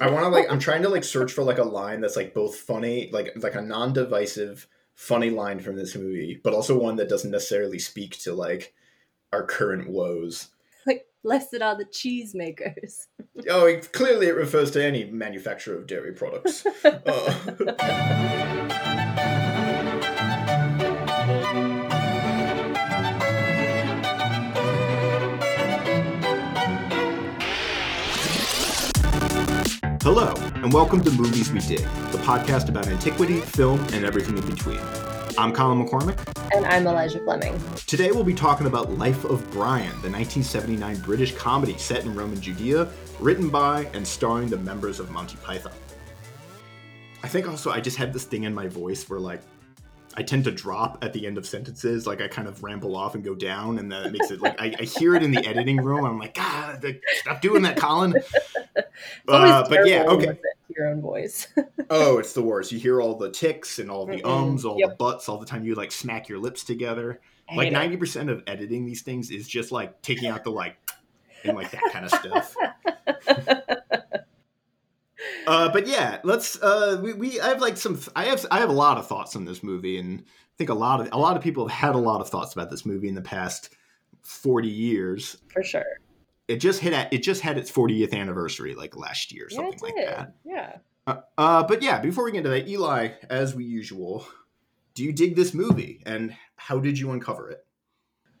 I want to like I'm trying to like search for like a line that's like both funny, like like a non-divisive funny line from this movie, but also one that doesn't necessarily speak to like our current woes. Like blessed are the cheesemakers. Oh, it, clearly it refers to any manufacturer of dairy products. uh. Hello, and welcome to Movies We Dig, the podcast about antiquity, film, and everything in between. I'm Colin McCormick. And I'm Elijah Fleming. Today we'll be talking about Life of Brian, the 1979 British comedy set in Roman Judea, written by and starring the members of Monty Python. I think also I just had this thing in my voice where like I tend to drop at the end of sentences, like I kind of ramble off and go down, and that makes it like I, I hear it in the editing room. I'm like, God, stop doing that, Colin. Uh, but yeah, okay. Your own voice. oh, it's the worst. You hear all the tics and all the mm ums, all yep. the butts, all the time you like smack your lips together. Like ninety percent of editing these things is just like taking out the like and like that kind of stuff. uh, but yeah, let's. Uh, we, we I have like some. I have I have a lot of thoughts on this movie, and I think a lot of a lot of people have had a lot of thoughts about this movie in the past forty years. For sure it just hit at it just had its 40th anniversary like last year, something yeah, like that. Yeah. Uh, uh, but yeah, before we get into that, Eli, as we usual, do you dig this movie, and how did you uncover it?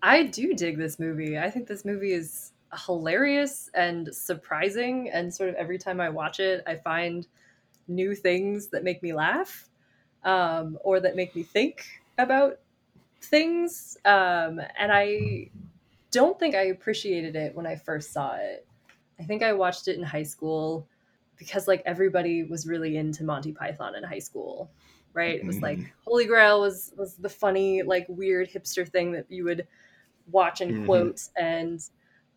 I do dig this movie. I think this movie is hilarious and surprising, and sort of every time I watch it, I find new things that make me laugh, um, or that make me think about things. Um, and I don't think I appreciated it when I first saw it. I think I watched it in high school because like everybody was really into Monty Python in high school, right? It was mm-hmm. like Holy Grail was was the funny like weird hipster thing that you would watch and mm-hmm. quote and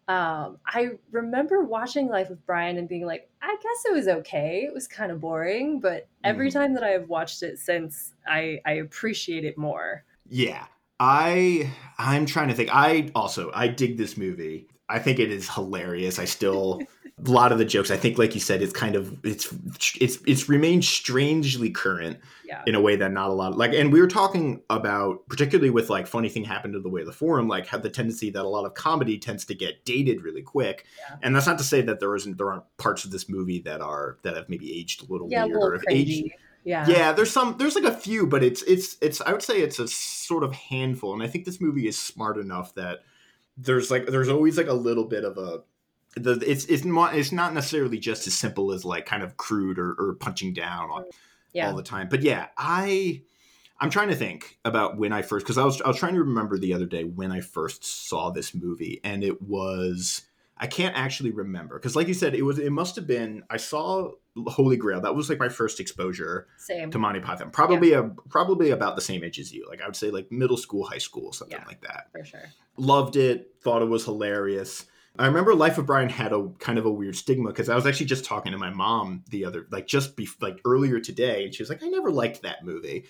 um, I remember watching Life of Brian and being like, I guess it was okay. It was kind of boring, but every mm-hmm. time that I have watched it since, I, I appreciate it more. Yeah, I I'm trying to think. I also I dig this movie. I think it is hilarious. I still a lot of the jokes. I think, like you said, it's kind of it's it's it's remained strangely current yeah. in a way that not a lot like. And we were talking about particularly with like funny thing happened to the way of the forum, like had the tendency that a lot of comedy tends to get dated really quick. Yeah. And that's not to say that there isn't there aren't parts of this movie that are that have maybe aged a little yeah, weird a little or have aged yeah yeah there's some there's like a few but it's it's it's i would say it's a sort of handful and i think this movie is smart enough that there's like there's always like a little bit of a the it's it's not it's not necessarily just as simple as like kind of crude or, or punching down on yeah. all the time but yeah i i'm trying to think about when i first because i was i was trying to remember the other day when i first saw this movie and it was I can't actually remember because, like you said, it was it must have been I saw Holy Grail. That was like my first exposure same. to Monty Python. Probably yeah. a probably about the same age as you. Like I would say like middle school, high school, something yeah, like that. For sure. Loved it. Thought it was hilarious. I remember Life of Brian had a kind of a weird stigma because I was actually just talking to my mom the other like just be, like earlier today, and she was like, "I never liked that movie."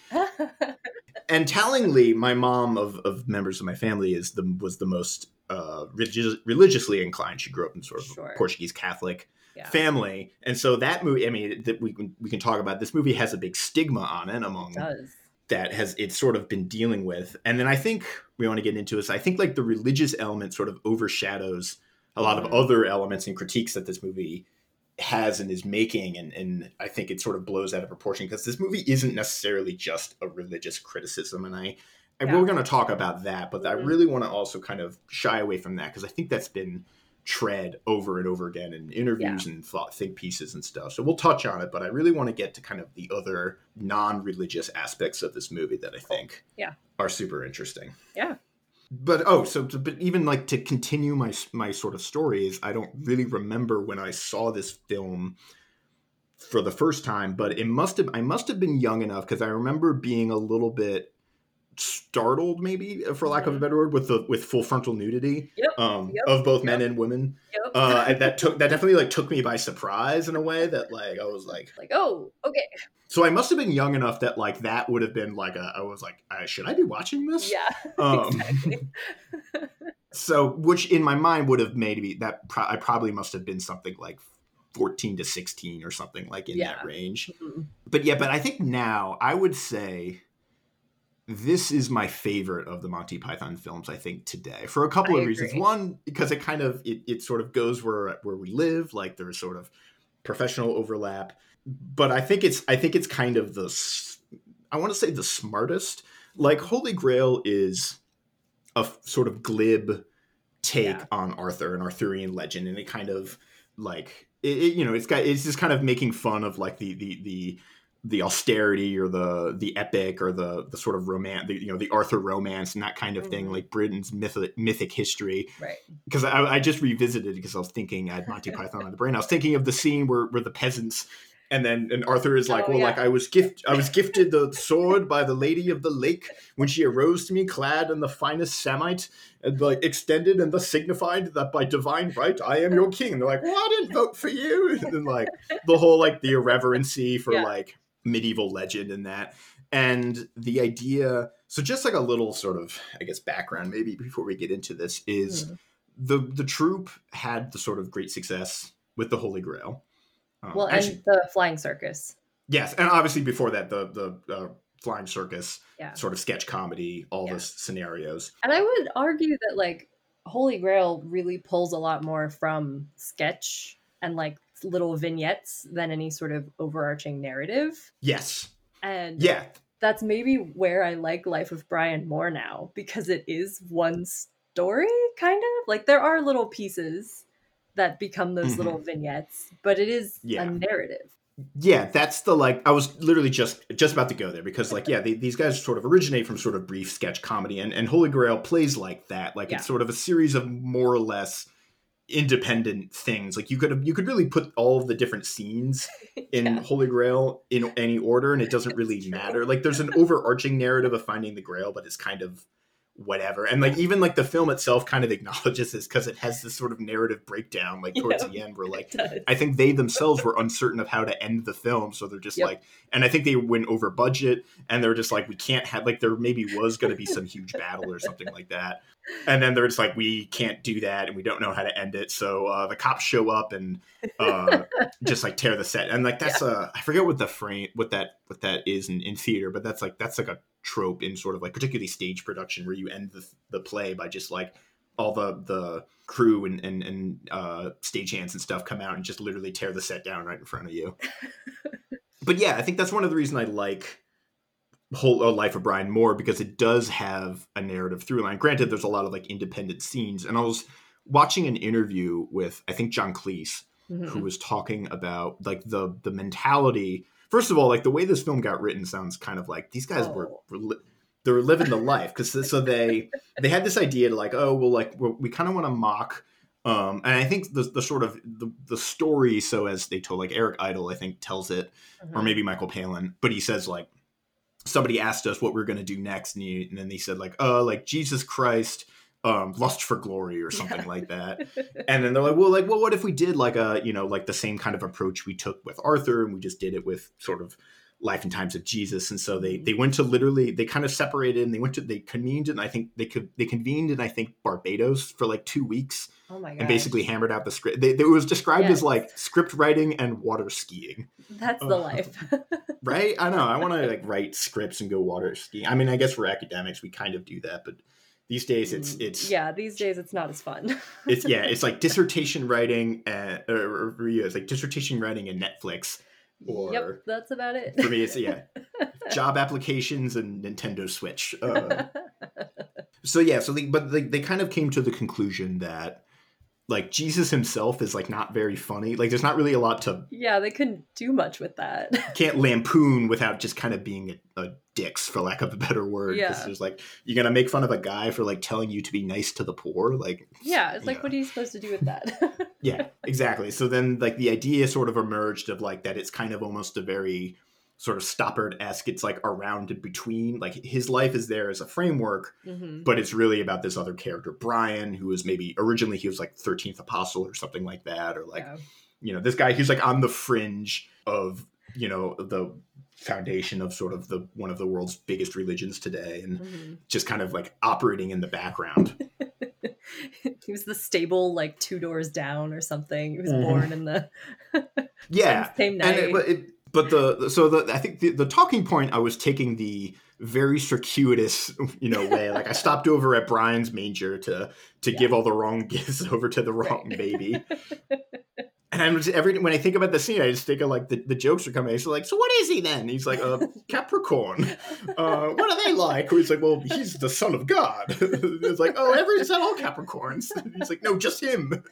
and tellingly, my mom of, of members of my family is the was the most uh, religious, religiously inclined. She grew up in sort of sure. Portuguese Catholic yeah. family, and so that movie. I mean, that we can we can talk about. This movie has a big stigma on it among it that has it's sort of been dealing with. And then I think we want to get into is I think like the religious element sort of overshadows a lot of other elements and critiques that this movie has and is making and, and i think it sort of blows out of proportion because this movie isn't necessarily just a religious criticism and i yeah. we're going to talk about that, but mm-hmm. I really want to also kind of shy away from that because I think that's been tread over and over again in interviews yeah. and thought think pieces and stuff. So we'll touch on it, but I really want to get to kind of the other non-religious aspects of this movie that I think yeah. are super interesting. Yeah. But oh, so to, but even like to continue my my sort of story is I don't really remember when I saw this film for the first time, but it must have I must have been young enough because I remember being a little bit startled maybe for lack of a mm-hmm. better word with the with full frontal nudity yep, um, yep, of both yep. men and women uh, and that took that definitely like took me by surprise in a way that like i was like like oh okay so i must have been young enough that like that would have been like a, i was like uh, should i be watching this yeah um, so which in my mind would have made me that pro- i probably must have been something like 14 to 16 or something like in Yeah. that range. Mhm. But yeah, but I think now I would say this is my favorite of the Monty Python films. I think today for a couple I of reasons. One, because it kind of it, it sort of goes where where we live. Like there's sort of professional overlap. But I think it's I think it's kind of the I want to say the smartest. Like Holy Grail is a f- sort of glib take Yeah. on Arthur and Arthurian legend, and it kind of like it, it- you know it's got it's just kind of making fun of like the the the the austerity or the the epic or the the sort of romance the, you know the Arthur romance and that kind of thing Mhm. like Britain's mythic mythic history Right. because I, I just revisited because I was thinking I had Monty Python on the brain I was thinking of the scene where where the peasants and then and Arthur is like Oh, well yeah. like I was gift I was gifted the sword by the lady of the lake when she arose to me clad in the finest samite and like extended and thus signified that by divine right I am your king and they're like well I didn't vote for you and then like the whole like the irreverency for Yeah. like medieval legend and that and the idea so just like a little sort of i guess background maybe before we get into this is Mhm. the the troupe had the sort of great success with the holy grail um, Well, actually- and the flying circus. yes and obviously before that the the uh, flying circus Yeah. sort of sketch comedy all Yeah. those scenarios And I would argue that like Holy Grail really pulls a lot more from sketch and like little vignettes than any sort of overarching narrative. yes And yeah that's maybe where I like Life of Brian more now because it is one story, kind of. Like there are little pieces that become those Mhm. little vignettes, but it is Yeah. a narrative. yeah that's the like i was literally just just about to go there because like yeah they, these guys sort of originate from sort of brief sketch comedy and, and holy grail plays like that like Yeah. it's sort of a series of more or less independent things. Like you could you could really put all of the different scenes in Yeah. holy grail in any order and it doesn't really matter. Like there's an overarching narrative of finding the grail but it's kind of whatever. And like even like the film itself kind of acknowledges this because it has this sort of narrative breakdown like towards Yeah. the end where like I think they themselves were uncertain of how to end the film, so they're just Yep. like, and I think they went over budget, and they're just like, we can't have like there maybe was going to be some huge battle or something like that, and then they're just like, we can't do that, and we don't know how to end it, so uh, the cops show up and uh, just like tear the set, and like that's uh, I forget what the frame, what that what that is in, in theater, but that's like that's like a trope in sort of like particularly stage production where you end the the play by just like all the the crew and and, and uh, stagehands and stuff come out and just literally tear the set down right in front of you. but yeah, I think that's one of the reasons I like whole uh, Life of Brian more because it does have a narrative through line. Granted, there's a lot of like independent scenes, and I was watching an interview with I think John Cleese Mhm. who was talking about like the the mentality. First of all, like the way this film got written sounds kind of like these guys were, Oh. were li- they were living the life because so they they had this idea to like oh well like we're, we kind of want to mock um and I think the the sort of the the story so as they told like Eric Idle I think tells it or Mhm. maybe Michael Palin but he says like somebody asked us what we are going to do next and, he, and then he said like oh, like Jesus Christ um lust for glory or something Yeah. like that and then they're like, well, like, well, what if we did like a, you know, like the same kind of approach we took with Arthur, and we just did it with sort of life and times of Jesus. And so they they went to literally they kind of separated and they went to they convened and I think they could they convened in I think Barbados for like two weeks oh my and basically hammered out the script. They, they- it was described as like script writing and water skiing, that's the Uh, life. right? I know I want to like write scripts and go water skiing. I mean, I guess for academics we kind of do that, but these days it's Mm, it's yeah, these days it's not as fun. it's yeah, it's like dissertation writing and or, or, yeah, it's like dissertation writing and Netflix. Or yep, that's about it. for me, it's yeah, job applications and Nintendo Switch. Uh, so yeah, so they, but they, they kind of came to the conclusion that like Jesus himself is like not very funny. Like there's not really a lot to yeah, they couldn't do much with that. can't lampoon without just kind of being a, a dicks for lack of a better word. Because Yeah. there's like you're gonna make fun of a guy for like telling you to be nice to the poor. Like yeah, it's like, Yeah. what are you supposed to do with that? yeah exactly so then like the idea sort of emerged of like that it's kind of almost a very sort of stoppard-esque it's like around and between like his life is there as a framework hmm but it's really about this other character brian who was maybe originally he was like 13th apostle or something like that or like yeah. you know this guy he's like on the fringe of you know the foundation of sort of the one of the world's biggest religions today and Mhm. just kind of like operating in the background he was the stable like two doors down or something. He was Mhm. born in the yeah same and night. it, it, but the so the i think the, the talking point i was taking the very circuitous you know way. Like i stopped over at brian's manger to to Yeah. give all the wrong gifts over to the wrong Right. baby. And i'm just every when i think about the scene i just think of like the, the jokes are coming. So like so what is he then? He's like a capricorn. Uh what are they like? He's like well he's the son of god. It's like oh every is that all capricorns. He's like no just him.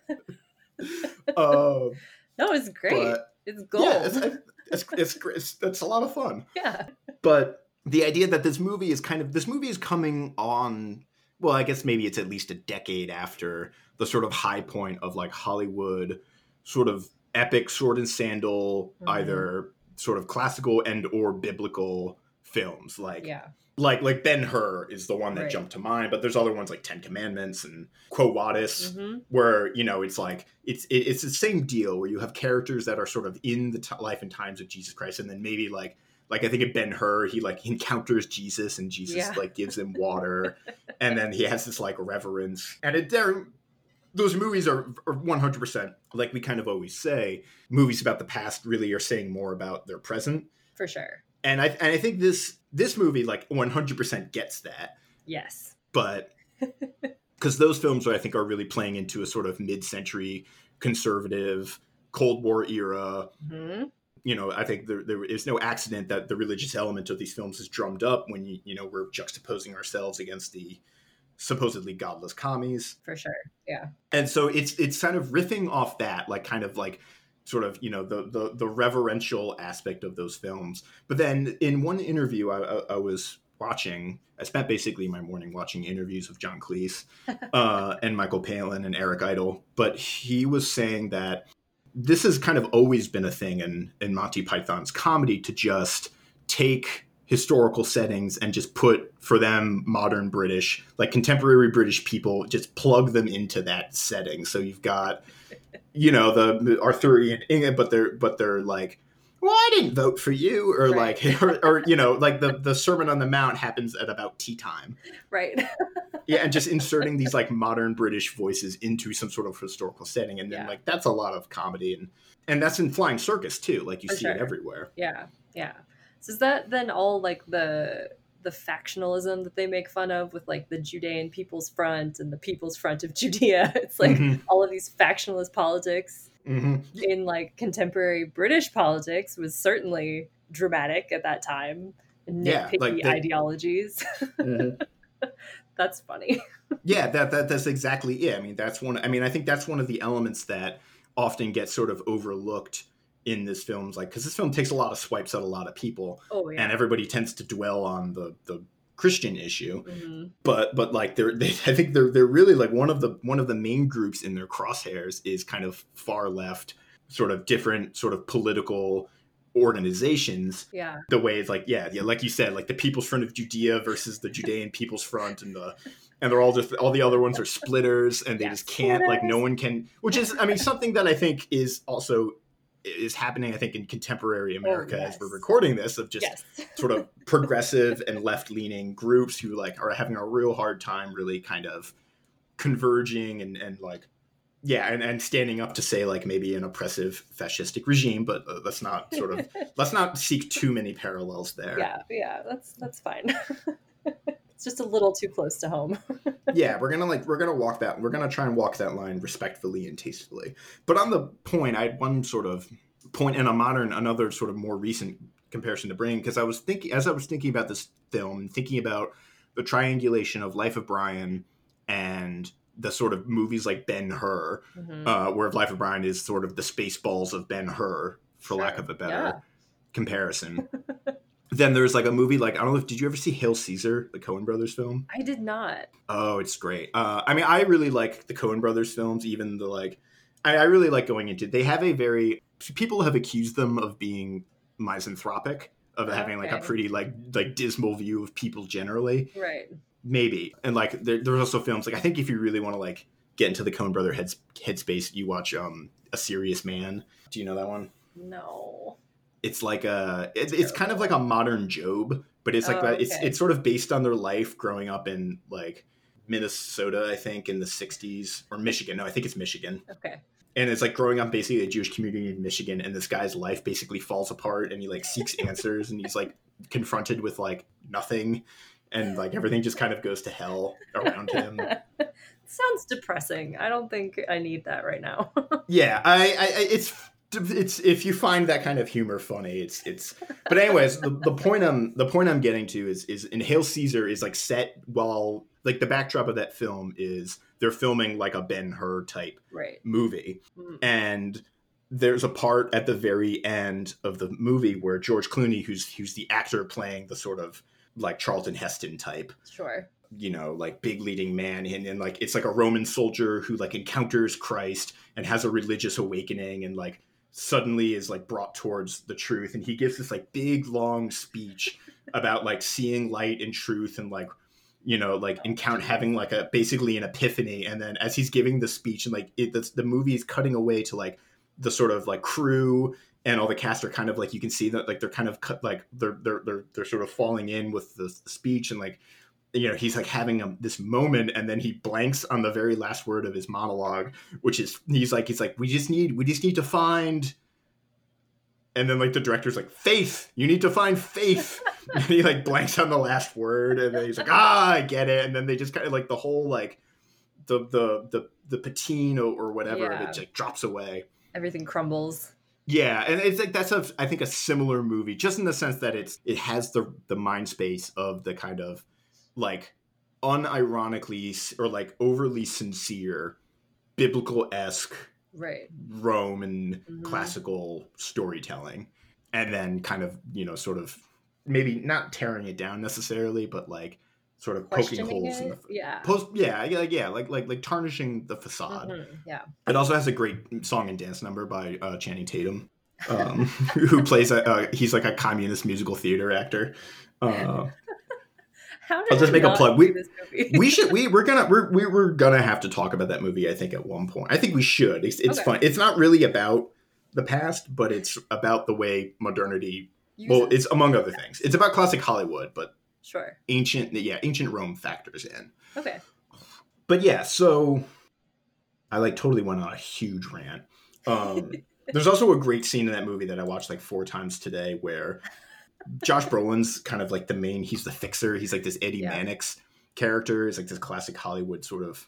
Uh no, it's great. but it's gold. yeah, it's, it's, it's, it's, it's, a lot of fun. yeah. But the idea that this movie is kind of this movie is coming on. Well, I guess maybe it's at least a decade after the sort of high point of like Hollywood, sort of epic sword and sandal, Mhm. either sort of classical and or biblical films. Like yeah. Like like Ben Hur is the one that Right. jumped to mind, but there's other ones like Ten Commandments and Quo Vadis hmm where you know it's like it's it, it's the same deal where you have characters that are sort of in the t- life and times of Jesus Christ, and then maybe like like I think of Ben Hur, he like encounters Jesus and Jesus Yeah. like gives him water, and then he has this like reverence, and it there. Those movies are hundred percent like we kind of always say. Movies about the past really are saying more about their present, For sure. And I and I think this this movie like one hundred percent gets that Yes. but because those films I think are really playing into a sort of mid-century conservative Cold War era. hmm You know, I think there, there is no accident that the religious element of these films is drummed up when you you know we're juxtaposing ourselves against the supposedly godless commies, For sure. Yeah. and so it's it's kind of riffing off that, like kind of like sort of you know the the, the reverential aspect of those films. But then in one interview I, I, I was watching, I spent basically my morning watching interviews of John Cleese uh, and Michael Palin and Eric Idle. But he was saying that this has kind of always been a thing in in Monty Python's comedy to just take historical settings and just put for them modern British, like contemporary British people, just plug them into that setting. So you've got, you know, the Arthurian England, but they're but they're like, well, I didn't vote for you, or Right. like, or, or you know, like the the Sermon on the Mount happens at about tea time. Right. Yeah, and just inserting these like modern British voices into some sort of historical setting, and then Yeah. like that's a lot of comedy, and and that's in Flying Circus too. Like you For see it everywhere. Yeah, yeah. So is that then all like the the factionalism that they make fun of with like the Judean People's Front and the People's Front of Judea? It's like Mhm, all of these factionalist politics mhm. in like contemporary British politics was certainly dramatic at that time. Yeah, like they- ideologies. Mhm. That's funny. yeah, that, that that's exactly it. I mean, that's one. I mean, I think that's one of the elements that often gets sort of overlooked in this film's like because this film takes a lot of swipes at a lot of people, Oh yeah. and everybody tends to dwell on the the Christian issue. Mhm. but but like they're they, I think they're they're really like one of the one of the main groups in their crosshairs is kind of far left, sort of different sort of political organizations. Yeah. The way it's like yeah yeah like you said like the People's Front of Judea versus the Judean People's Front and the and they're all just all the other ones are splitters and they just can't like no one can which is I mean something that I think is also is happening I think in contemporary America as yes. we're recording this of just yes. sort of progressive and left leaning groups who like are having a real hard time really kind of converging and, and like yeah and, and standing up to say like maybe an oppressive fascistic regime but uh, let's not sort of let's not seek too many parallels there Yeah, yeah, that's that's fine. it's just a little too close to home. yeah we're gonna like we're gonna walk that we're gonna try and walk that line respectfully and tastefully but on the point i had one sort of point in a modern another sort of more recent comparison to bring because i was thinking as i was thinking about this film thinking about the triangulation of life of brian and the sort of movies like ben hur Mhm. uh, where life of brian is sort of the Spaceballs of ben hur for lack of a better Yeah. comparison then there's like a movie like i don't know if did you ever see hail caesar the coen brothers film I did not. Oh, it's great. Uh, I mean, I really like the Coen Brothers films. Even the like, I, I really like going into. They have a very people have accused them of being misanthropic, of having like a pretty like like dismal view of people generally. Right. Maybe, and like there, there's also films like I think if you really want to like get into the Coen Brother heads headspace, you watch um A Serious Man. Do you know that one? No. It's like a it, it's kind of like a modern Job, but it's like Oh, that it's okay. it's sort of based on their life growing up in like Minnesota, I think, in the 60s, or Michigan. No, I think it's Michigan. Okay. And it's like growing up basically a Jewish community in Michigan, and this guy's life basically falls apart, and he like seeks answers, and he's like confronted with like nothing, and like everything just kind of goes to hell around him. Sounds depressing. I don't think I need that right now. yeah, I, I, it's it's if you find that kind of humor funny, it's it's. But anyways, the, the point I'm the point I'm getting to is is in Hail Caesar is like set while like the backdrop of that film is they're filming like a Ben Hur type right. movie, Mm. and there's a part at the very end of the movie where George Clooney, who's who's the actor playing the sort of like Charlton Heston type, Sure. you know, like big leading man, and, and like it's like a Roman soldier who like encounters Christ and has a religious awakening, and like suddenly is like brought towards the truth, and he gives this like big long speech about like seeing light and truth and like you know like encounter having like a basically an epiphany and then as he's giving the speech and like it the, the movie is cutting away to like the sort of like crew and all the cast are kind of like you can see that like they're kind of cut like they're they're they're, they're sort of falling in with the, the speech and like you know he's like having a, this moment and then he blanks on the very last word of his monologue which is he's like he's like we just need we just need to find and then like the director's like faith you need to find faith and he like blanks on the last word and then he's like ah i get it and then they just kind of like the whole like the the the the patina or, or whatever Yeah. it like drops away Everything crumbles. yeah, and it's like that's a I think a similar movie, just in the sense that it's it has the the mind space of the kind of like unironically or like overly sincere biblical esque Right. Roman Mhm. classical storytelling, and then kind of you know sort of maybe not tearing it down necessarily, but like sort of poking holes in it. the Yeah. post yeah yeah yeah like like like tarnishing the facade. Mhm, Yeah. It also has a great song and dance number by uh, Channing Tatum, um, who plays a uh, he's like a communist musical theater actor. Uh, I'll just make a plug. We- we should we we're gonna we're we- we're gonna have to talk about that movie. I think at one point. I think we should. It's it's Okay. fun. It's not really about the past, but it's about the way modernity. Well, it. it's among other things. It's about classic Hollywood, but sure. ancient yeah ancient Rome factors in. Okay. but yeah, so I like totally went on a huge rant. Um, there's also a great scene in that movie that I watched like four times today where Josh Brolin's kind of like the main, he's the fixer. He's like this Eddie Yeah. Mannix character. He's like this classic Hollywood sort of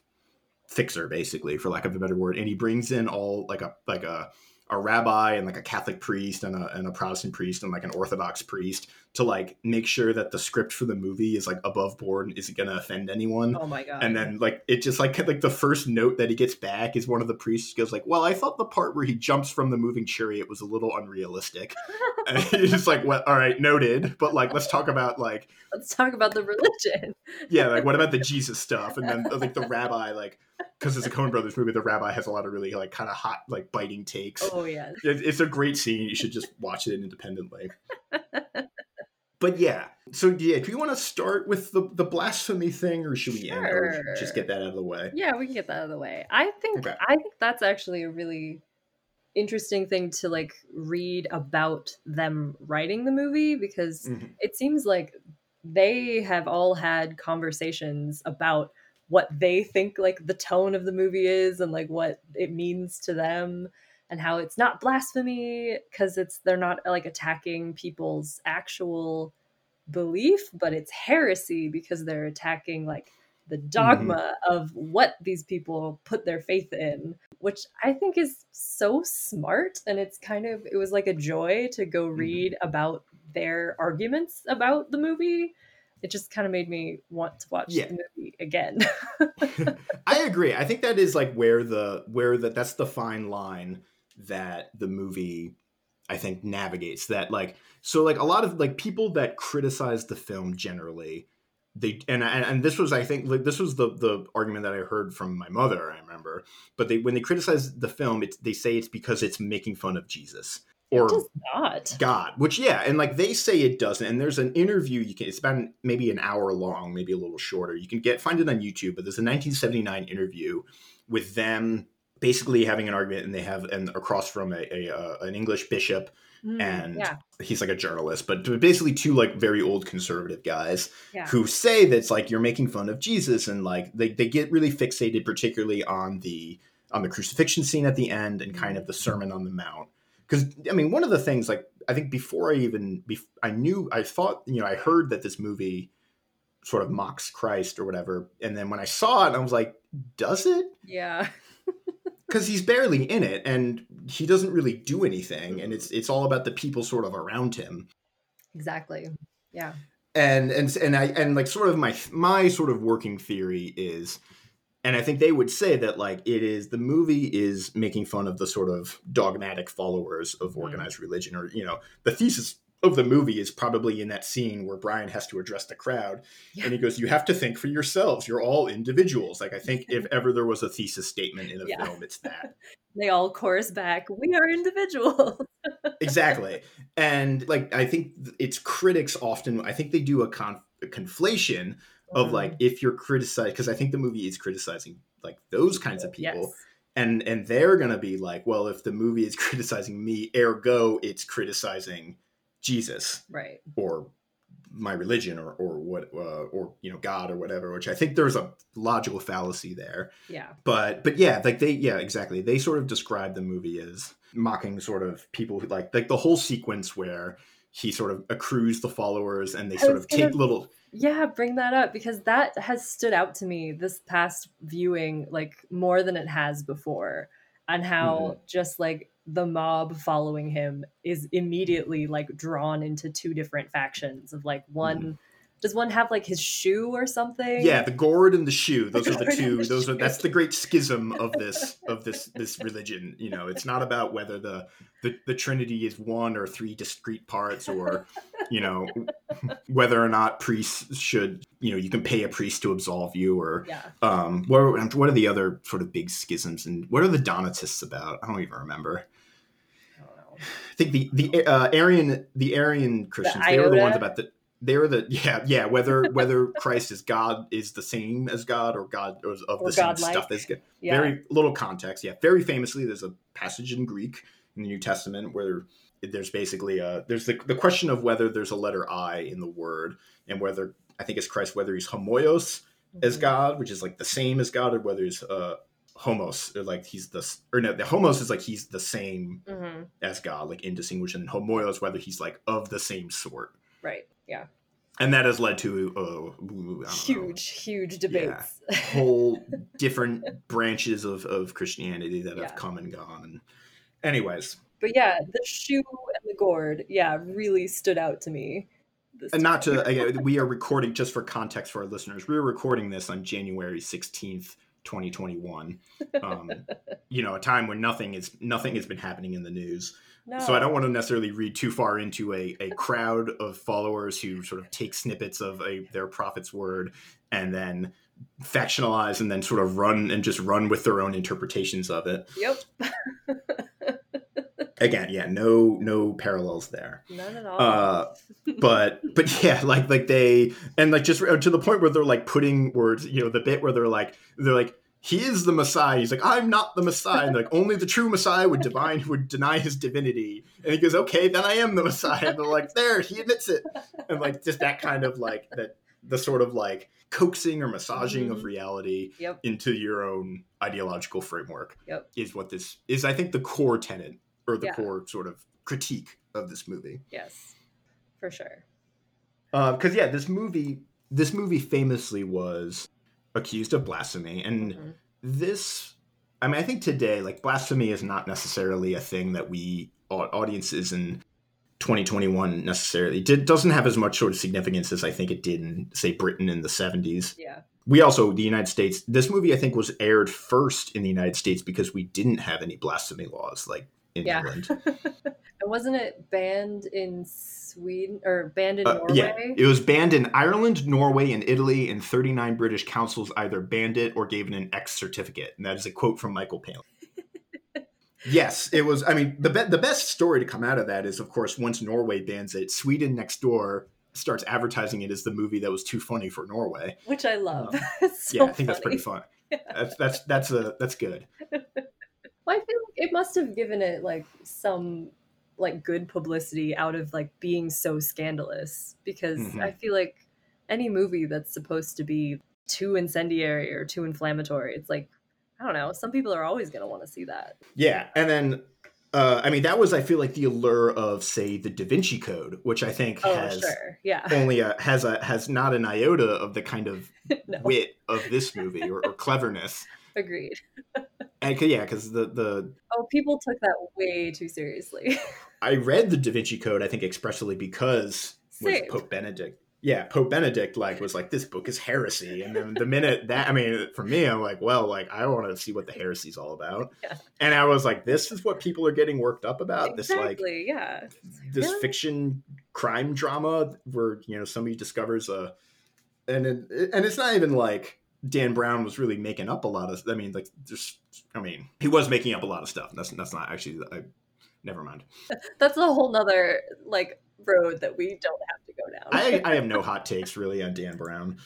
fixer, basically, for lack of a better word. And he brings in all like a, like a, a rabbi and like a Catholic priest and a, and a Protestant priest and like an Orthodox priest to like make sure that the script for the movie is like above board and isn't going to offend anyone Oh my god. and then like it just like like the first note that he gets back is one of the priests goes like well i thought the part where he jumps from the moving chariot was a little unrealistic and he's just like well all right noted but like let's talk about like Let's talk about the religion. yeah like what about the jesus stuff and then like the rabbi like because it's a coen brothers movie the rabbi has a lot of really like kind of hot like biting takes Oh yeah. it's a great scene you should just watch it independently but yeah so yeah do you want to start with the the blasphemy thing or should we end or Sure. just get that out of the way Yeah, we can get that out of the way. I think Okay. I think that's actually a really interesting thing to like read about them writing the movie because Mhm. it seems like they have all had conversations about what they think like the tone of the movie is and like what it means to them and how it's not blasphemy because it's they're not like attacking people's actual belief but it's heresy because they're attacking like the dogma mm-hmm. of what these people put their faith in which i think is so smart and it's kind of it was like a joy to go mm-hmm. read about their arguments about the movie it just kind of made me want to watch Yeah. the movie again I agree. I think that is like where the where the that's the fine line that the movie I think navigates that like so like a lot of like people that criticize the film generally they and and, and this was I think like this was the the argument that I heard from my mother I remember but they when they criticize the film it's they say it's because it's making fun of Jesus or not God, which yeah, and like they say it doesn't. And there's an interview you can. It's about an- maybe an hour long, maybe a little shorter. You can get find it on YouTube. But there's a 1979 interview with them basically having an argument, and they have and across from a, a uh, an English bishop Mm, and yeah, he's like a journalist, but basically two like very old conservative guys yeah. who say that it's like you're making fun of Jesus and like they, they get really fixated particularly on the on the crucifixion scene at the end and kind of the Sermon on the Mount. Because I mean, one of the things like I think before I even bef- I knew I thought you know I heard that this movie sort of mocks Christ or whatever, and then when I saw it, I was like, does it? yeah. Because he's barely in it and he doesn't really do anything, and it's it's all about the people sort of around him. Exactly. Yeah. and and and I and like sort of my my sort of working theory is and I think they would say that like it is the movie is making fun of the sort of dogmatic followers of mm. organized religion or you know the thesis of the movie is probably in that scene where Brian has to address the crowd Yeah. and he goes you have to think for yourselves you're all individuals like I think if ever there was a thesis statement in a Yeah. film it's that They all chorus back, we are individuals. exactly and like i think its critics often i think they do a, con- a conflation of Mm. like if you're criticized because i think the movie is criticizing like those kinds of people Yes. and and they're gonna be like well if the movie is criticizing me ergo it's criticizing jesus Right. or my religion or or what uh, or you know god or whatever which i think there's a logical fallacy there Yeah. but but yeah like they yeah exactly they sort of describe the movie as mocking sort of people who like like the whole sequence where he sort of accrues the followers and they sort of take gonna- little Yeah, bring that up because that has stood out to me this past viewing like more than it has before and how Mm-hmm. just like the mob following him is immediately like drawn into two different factions of like one does one have like his shoe or something? Mm-hmm. yeah the gourd and the shoe those are the two the those are that's the great schism of this of this this religion you know it's not about whether the the, the trinity is one or three discrete parts or you know whether or not priests should you know you can pay a priest to absolve you or Yeah. um what are, what are the other sort of big schisms and what are the donatists about i don't even remember I don't know. i think the the uh arian the arian christians they were the ones about the they were the yeah yeah whether whether christ is god is the same as god or god or of Or the same godlike. stuff as god Yeah. very little context yeah very famously there's a passage in greek in the new testament where there's basically a there's the, the question of whether there's a letter i in the word and whether i think it's christ whether he's homoios as Mhm. God, which is like the same as God, or whether he's uh, homos, or like he's the or no, the homos is like he's the same Mhm. as God, like indistinguishable and homoios whether he's like of the same sort, Right. Yeah. and that has led to uh, ooh, know, Huge, huge debates. whole different branches of of Christianity that Yeah. have come and gone. And anyways, but yeah, the shoe and the gourd, yeah, really stood out to me. and not to again, we are recording just for context for our listeners. We are recording this on January sixteenth. 2021 um, you know a time when nothing is nothing has been happening in the news no. So I don't want to necessarily read too far into a, a crowd of followers who sort of take snippets of a, their prophet's word and then factionalize and then sort of run and just run with their own interpretations of it. Yep. Again, yeah, no no parallels there. None at all. Uh, But but yeah, like like they and like just to the point where they're like putting words, you know, the bit where they're like they're like he is the Messiah. He's like, I'm not the Messiah. And like, only the true Messiah would divine would deny his divinity. And he goes, Okay, then I am the Messiah. And they're like, there, he admits it. And like just that kind of like that the sort of like coaxing or massaging of Mhm. reality Yep. into your own ideological framework Yep. is what this is, I think, the core tenet or the Yeah. core sort of critique of this movie yes. For sure. because yeah, this movie this movie famously was accused of blasphemy, and Mhm. this I mean I think today like blasphemy is not necessarily a thing that we audiences in 2021 necessarily did doesn't have as much sort of significance as I think it did in say Britain in the 70s. Yeah. We also the United States this movie I think was aired first in the United States because we didn't have any blasphemy laws like in Yeah. England. And wasn't it banned in Sweden or banned in Uh, Norway? yeah, it was banned in Ireland, Norway, and Italy, and 39 British councils either banned it or gave it an X certificate. And that is a quote from Michael Palin. yes, it was. I mean, the be- the best story to come out of that is, of course, once Norway bans it, Sweden next door starts advertising it as the movie that was too funny for Norway. Which I love. Um, It's yeah, I think that's pretty funny. fun. That's that's that's a that's good. Well, I feel like it must have given it like some like good publicity out of like being so scandalous because Mhm. I feel like any movie that's supposed to be too incendiary or too inflammatory, it's like I don't know, some people are always going to want to see that. Yeah, and then uh, I mean that was I feel like the allure of say the Da Vinci Code, which I think Oh, has sure. Yeah. only a has a has not an iota of the kind of no. wit of this movie or, or cleverness. Agreed. And yeah, because the the Oh, people took that way too seriously. I read the Da Vinci Code I think expressly because was Pope Benedict. Yeah, Pope Benedict like was like this book is heresy, and then the minute that I mean, for me, I'm like, well, like I want to see what the heresy's all about, Yeah. and I was like, this is what people are getting worked up about. This like exactly. yeah. this Really? fiction crime drama where you know somebody discovers a and it, and it's not even like Dan Brown was really making up a lot of I mean like just I mean he was making up a lot of stuff that's that's not actually I never mind That's a whole nother like road that we don't have to go down. I I have no hot takes really on Dan Brown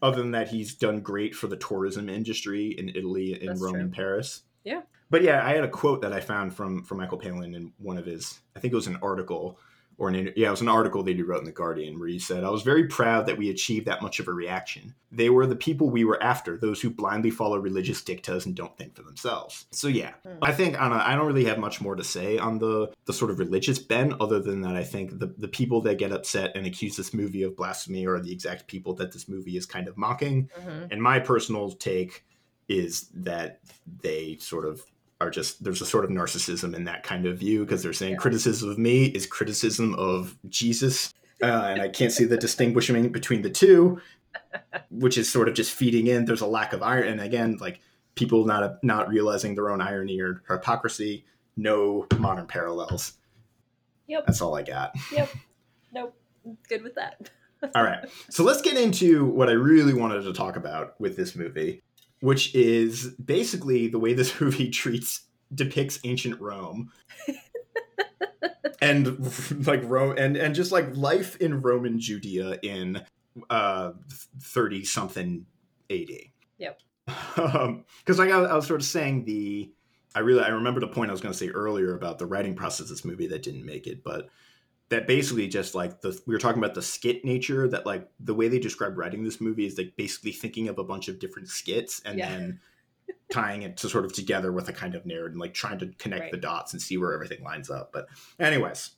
other than that he's done great for the tourism industry in Italy in That's Rome true. and Paris Yeah. but yeah I had a quote that I found from from Michael Palin in one of his I think it was an article or an inter- yeah, it was an article that he wrote in the Guardian where he said, "I was very proud that we achieved that much of a reaction. They were the people we were after, those who blindly follow religious dictas and don't think for themselves." So yeah, Hmm. I think I don't really have much more to say on the the sort of religious bent, other than that I think the the people that get upset and accuse this movie of blasphemy are the exact people that this movie is kind of mocking. Mhm. And my personal take is that they sort of are just there's a sort of narcissism in that kind of view because they're saying Yeah. criticism of me is criticism of Jesus. Uh, and I can't see the distinguishing between the two, which is sort of just feeding in. There's a lack of iron, and again, like people not not realizing their own irony or hypocrisy. No modern parallels. Yep. That's all I got. Yep. Nope. Good with that. All right. So let's get into what I really wanted to talk about with this movie, which is basically the way this movie treats depicts ancient Rome. and like Rome and and just like life in Roman Judea in uh 30 something AD. Yep. Um cuz like I, I was sort of saying the I really I remember the point I was going to say earlier about the writing process of this movie that didn't make it, but that basically just like the we were talking about the skit nature that like the way they describe writing this movie is like basically thinking of a bunch of different skits and Yeah. then tying it to sort of together with a kind of narrative and like trying to connect Right. the dots and see where everything lines up. But anyways,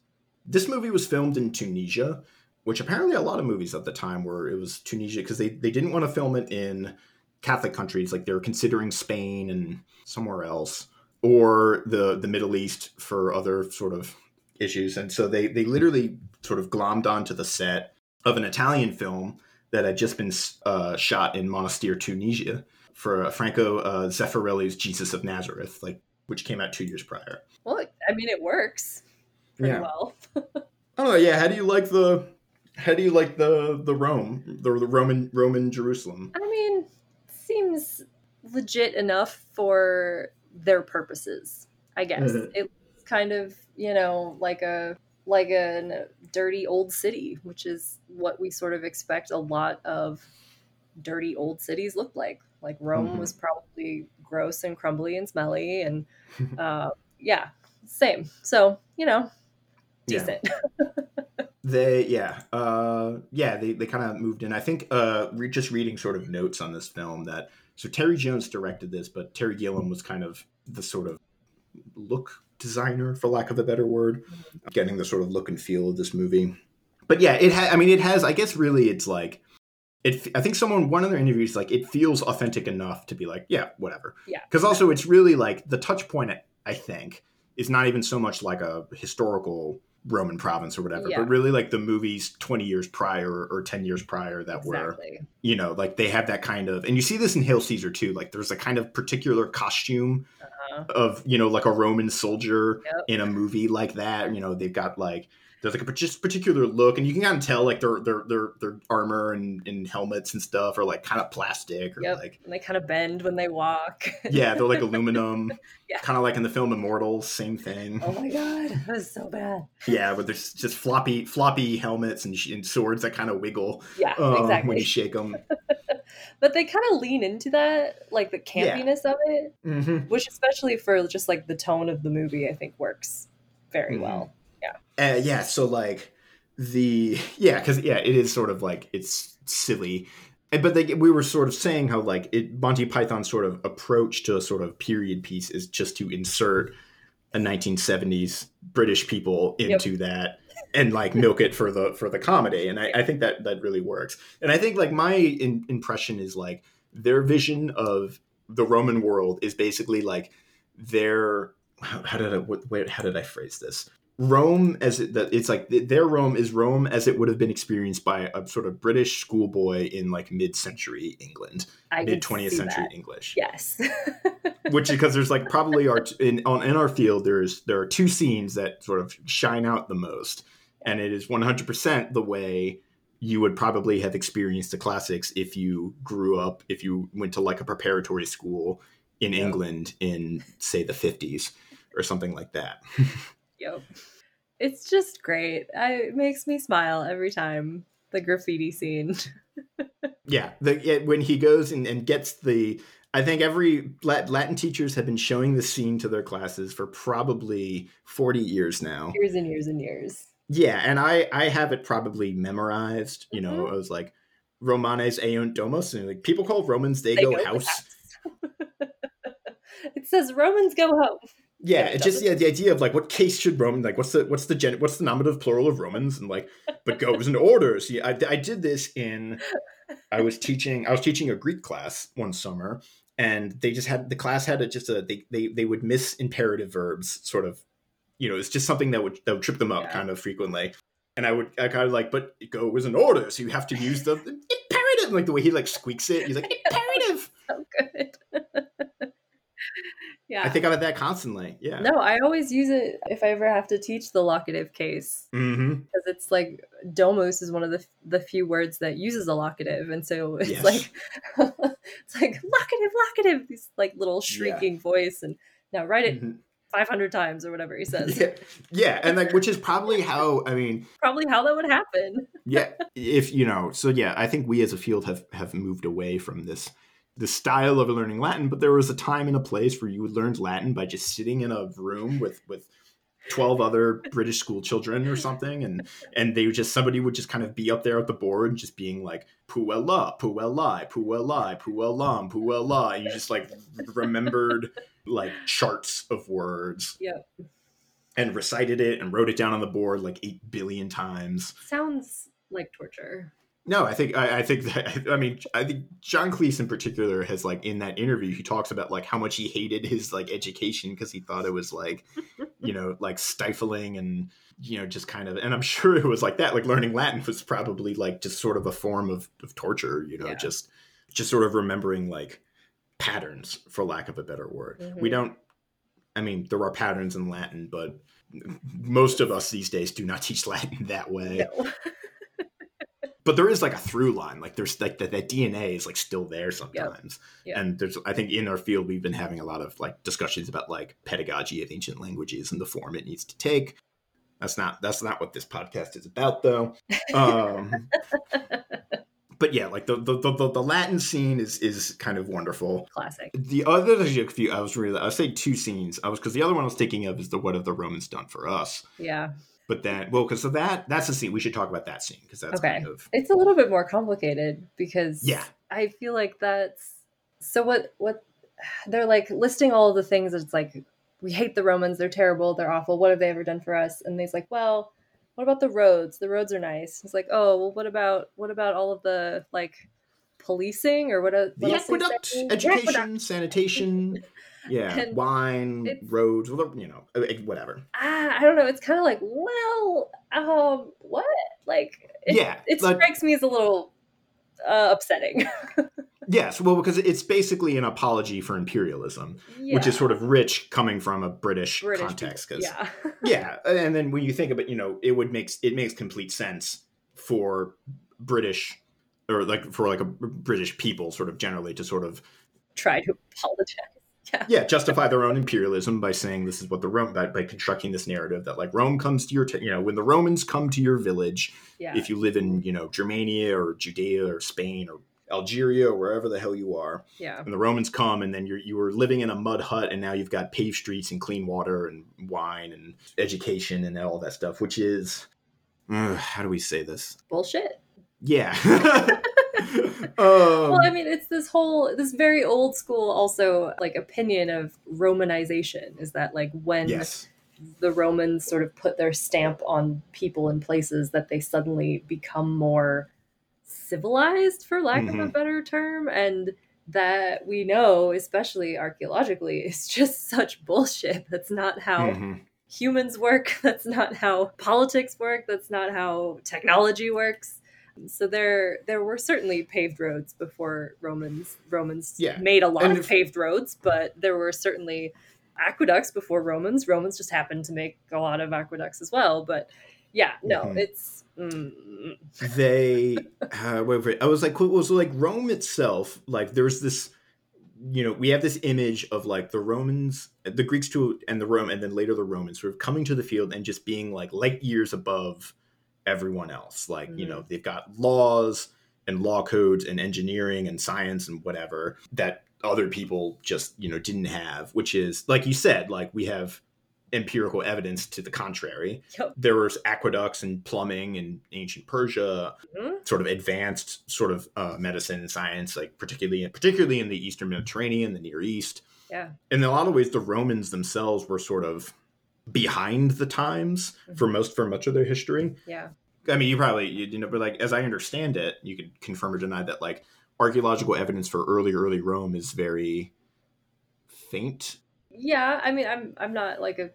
this movie was filmed in Tunisia, which apparently a lot of movies at the time were it was Tunisia because they they didn't want to film it in Catholic countries like they were considering Spain and somewhere else or the the Middle East for other sort of issues and so they they literally sort of glommed onto the set of an Italian film that had just been uh, shot in Monastir, Tunisia for uh, Franco uh, Zeffirelli's Jesus of Nazareth like which came out 2 years prior. Well, I mean, it works pretty Yeah. well. I don't know. Yeah, how do you like the how do you like the the Rome the, the Roman Roman Jerusalem? I mean, seems legit enough for their purposes, I guess. Mhm. Kind of, you know, like a like a dirty old city, which is what we sort of expect a lot of dirty old cities look like. Like Rome Mhm. was probably gross and crumbly and smelly and uh, yeah, same. So, you know, Yeah. decent. They yeah uh yeah they they kind of moved in. I think uh re- just reading sort of notes on this film that so Terry Jones directed this, but Terry Gilliam was kind of the sort of look designer, for lack of a better word, mm-hmm. getting the sort of look and feel of this movie. But yeah, it ha- I mean, it has. I guess really, it's like it. I think someone one of their interviews like it feels authentic enough to be like, yeah, whatever. Yeah. Because also, it's really like the touch point. I think is not even so much like a historical Roman province or whatever, Yeah. but really like the movies 20 years prior or 10 years prior that were you know, like they have that kind of, and you see this in Hail Caesar too. Like there's a kind of particular costume Uh, of, you know, like a Roman soldier Yep. in a movie like that. You know, they've got like there's like a just particular look, and you can kind of tell like their their their their armor and, and helmets and stuff are like kind of plastic or Yep. like and they kind of bend when they walk. yeah, they're like aluminum. Yeah. Kind of like in the film Immortals, same thing. oh my god, that was so bad. Yeah, but there's just floppy floppy helmets and, sh- and swords that kind of wiggle Yeah, um, when you shake them. But they kind of lean into that, like the campiness of it, hmm which especially for just like the tone of the movie, I think works very Mhm. well. Uh, yeah, so like the yeah, because yeah, it is sort of like it's silly, but they, we were sort of saying how like it, Monty Python's sort of approach to a sort of period piece is just to insert a 1970s British people Yep. into that and like milk it for the for the comedy, and I, I think that that really works. And I think like my in, impression is like their vision of the Roman world is basically like their how, how did I what, wait, how did I phrase this? Rome as it, that it's like their Rome is Rome as it would have been experienced by a sort of British schoolboy in like mid-century England, I mid 20th century that. English. Yes. Which because there's like probably our in on in our field there's there are two scenes that sort of shine out the most, and it is 100% the way you would probably have experienced the classics if you grew up if you went to like a preparatory school in. England in say the 50s or something like that. Yep. It's just great. I, it makes me smile every time. The graffiti scene. Yeah, the, it, when he goes and, and gets the, I think every Latin teachers have been showing the scene to their classes for probably forty years now. Years and years and years. Yeah, and I I have it probably memorized. You know, Mhm. I was like Romanes eunt domos, and like people call Romans they, They go, go house. house. it says Romans go home. Yeah, it it's just yeah, the idea of like what case should Roman like what's the what's the gen, what's the nominative plural of Romans and like but goes in orders. Yeah, I, I did this in I was teaching I was teaching a Greek class one summer and they just had the class had a, just a they, they they would miss imperative verbs sort of you know it's just something that would that would trip them up Yeah. kind of frequently and I would I kind of like but go was in order so you have to use the imperative like the way he like squeaks it he's like imperative So good. Yeah. I think about that constantly yeah no, I always use it if I ever have to teach the locative case mm-hmm. because it's like domos is one of the the few words that uses a locative, and so it's Yes. like it's like locative, locative, these like little shrieking voice, and now write it Mhm. five hundred times or whatever he says. yeah, yeah, and like which is probably how I mean, Probably how that would happen. yeah, if you know, so yeah, I think we as a field have have moved away from this the style of learning Latin, but there was a time and a place where you learned Latin by just sitting in a room with with 12 other British school children or something and and they would just somebody would just kind of be up there at the board just being like puella puella puella puellam puella and you just like remembered like charts of words Yep. and recited it and wrote it down on the board like 8 billion times Sounds like torture. No, I think I, I think that I mean I think John Cleese in particular has like in that interview he talks about like how much he hated his like education because he thought it was like you know like stifling and you know just kind of and I'm sure it was like that like learning Latin was probably like just sort of a form of, of torture you know Yeah. just just sort of remembering like patterns for lack of a better word we Mhm. don't I mean there are patterns in Latin but most of us these days do not teach Latin that way No. But there is like a through line like there's like that, that dna is like still there sometimes. Yeah. and there's i think in our field we've been having a lot of like discussions about like pedagogy of ancient languages and the form it needs to take. That's not that's not what this podcast is about though. Um but yeah like the the, the, the latin scene is is kind of wonderful. Classic. the other few i was really i would say two scenes. I was because the other one i was thinking of is the what have the romans done for us? Yeah. But then well because so that that's the scene we should talk about that scene because that's Okay. kind of It's a little bit more complicated because Yeah. I feel like that's so what what they're like listing all the things it's like we hate the Romans, they're terrible, they're awful. What have they ever done for us? And he's like, well, what about the roads? The roads are nice. He's like, oh, well, what about what about all of the like policing or what? what the aqueduct, education, sanitation, yeah, And wine, roads, you know, whatever. Ah, I don't know. It's kind of like, well, um, what? Like, it, yeah, it like, strikes me as a little uh, upsetting. yes, well, because it's basically an apology for imperialism, which is sort of rich coming from a British, British context. Because yeah. yeah, and then when you think about, you know, it would makes it makes complete sense for British or like for like a British people, sort of generally to sort of try to apologize. yeah justify their own imperialism by saying this is what the Rome by, by constructing this narrative that like Rome comes to your t- you know when the Romans come to your village Yeah. if you live in you know Germania or Judea or Spain or Algeria or wherever the hell you are. Yeah. And the Romans come, and then you're you were living in a mud hut, and now you've got paved streets and clean water and wine and education and all that stuff, which is uh, how do we say this? Bullshit. Yeah. um, Well, I mean, it's this whole, this very old school, also like opinion of Romanization is that like when yes. the Romans sort of put their stamp on people and places that they suddenly become more civilized, for lack of a Mhm. better term. And that we know, especially archaeologically, is just such bullshit. That's not how Mhm. humans work. That's not how politics work. That's not how technology works. So there, there were certainly paved roads before Romans. Romans Yeah. made a lot And of if- paved roads, but there were certainly aqueducts before Romans. Romans just happened to make a lot of aqueducts as well. But yeah, no, Mhm. it's mm, they uh, wait for it. I was like, well, so like Rome itself, like there's this, you know, we have this image of like the Romans, the Greeks to and the Rome, and then later the Romans sort of coming to the field and just being like light years above everyone else. Like, you know, they've got laws and law codes and engineering and science and whatever that other people just, you know, didn't have, which is like you said, like we have empirical evidence to the contrary Yep. there was aqueducts and plumbing in ancient Persia, Mhm. sort of advanced sort of uh, medicine and science, like particularly particularly in the Eastern Mediterranean, the Near East. yeah, In a lot of ways, the Romans themselves were sort of behind the times for Mhm. most for much of their history. yeah, I mean, you probably you, know, but like as I understand it, you could confirm or deny that like archaeological evidence for early early Rome is very faint. yeah. I mean, I'm I'm not like a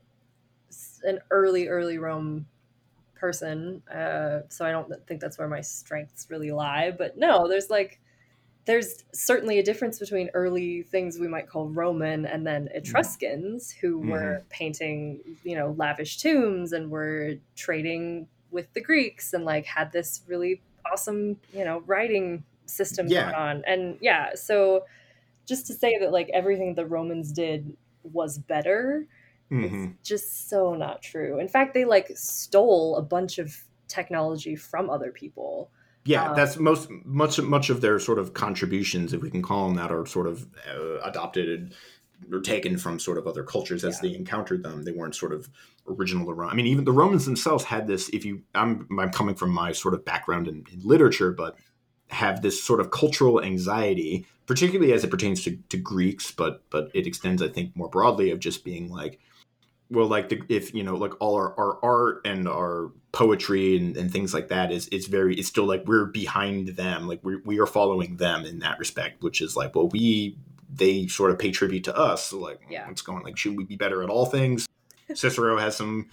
an early early Rome person, uh, so I don't think that's where my strengths really lie. But no, there's like there's certainly a difference between early things we might call Roman and then Etruscans who were painting, you know, lavish tombs and were trading with the Greeks and like had this really awesome, you know, writing system Yeah. going on. And yeah, so just to say that like everything the Romans did was better Mhm. it's just so not true. In fact, they like stole a bunch of technology from other people. Yeah, Um, that's most much much of their sort of contributions, if we can call them that, are sort of uh, adopted or taken from sort of other cultures as Yeah. they encountered them. They weren't sort of original to Rome. I mean, even the Romans themselves had this. If you, I'm I'm coming from my sort of background in, in literature, but have this sort of cultural anxiety, particularly as it pertains to, to Greeks, but but it extends, I think, more broadly of just being like, well, like the, if you know, like all our, our art and our poetry and, and things like that is it's very it's still like we're behind them, like we we are following them in that respect, which is like, well, we they sort of pay tribute to us, so like, Yeah. what's going like, should we be better at all things? Cicero has some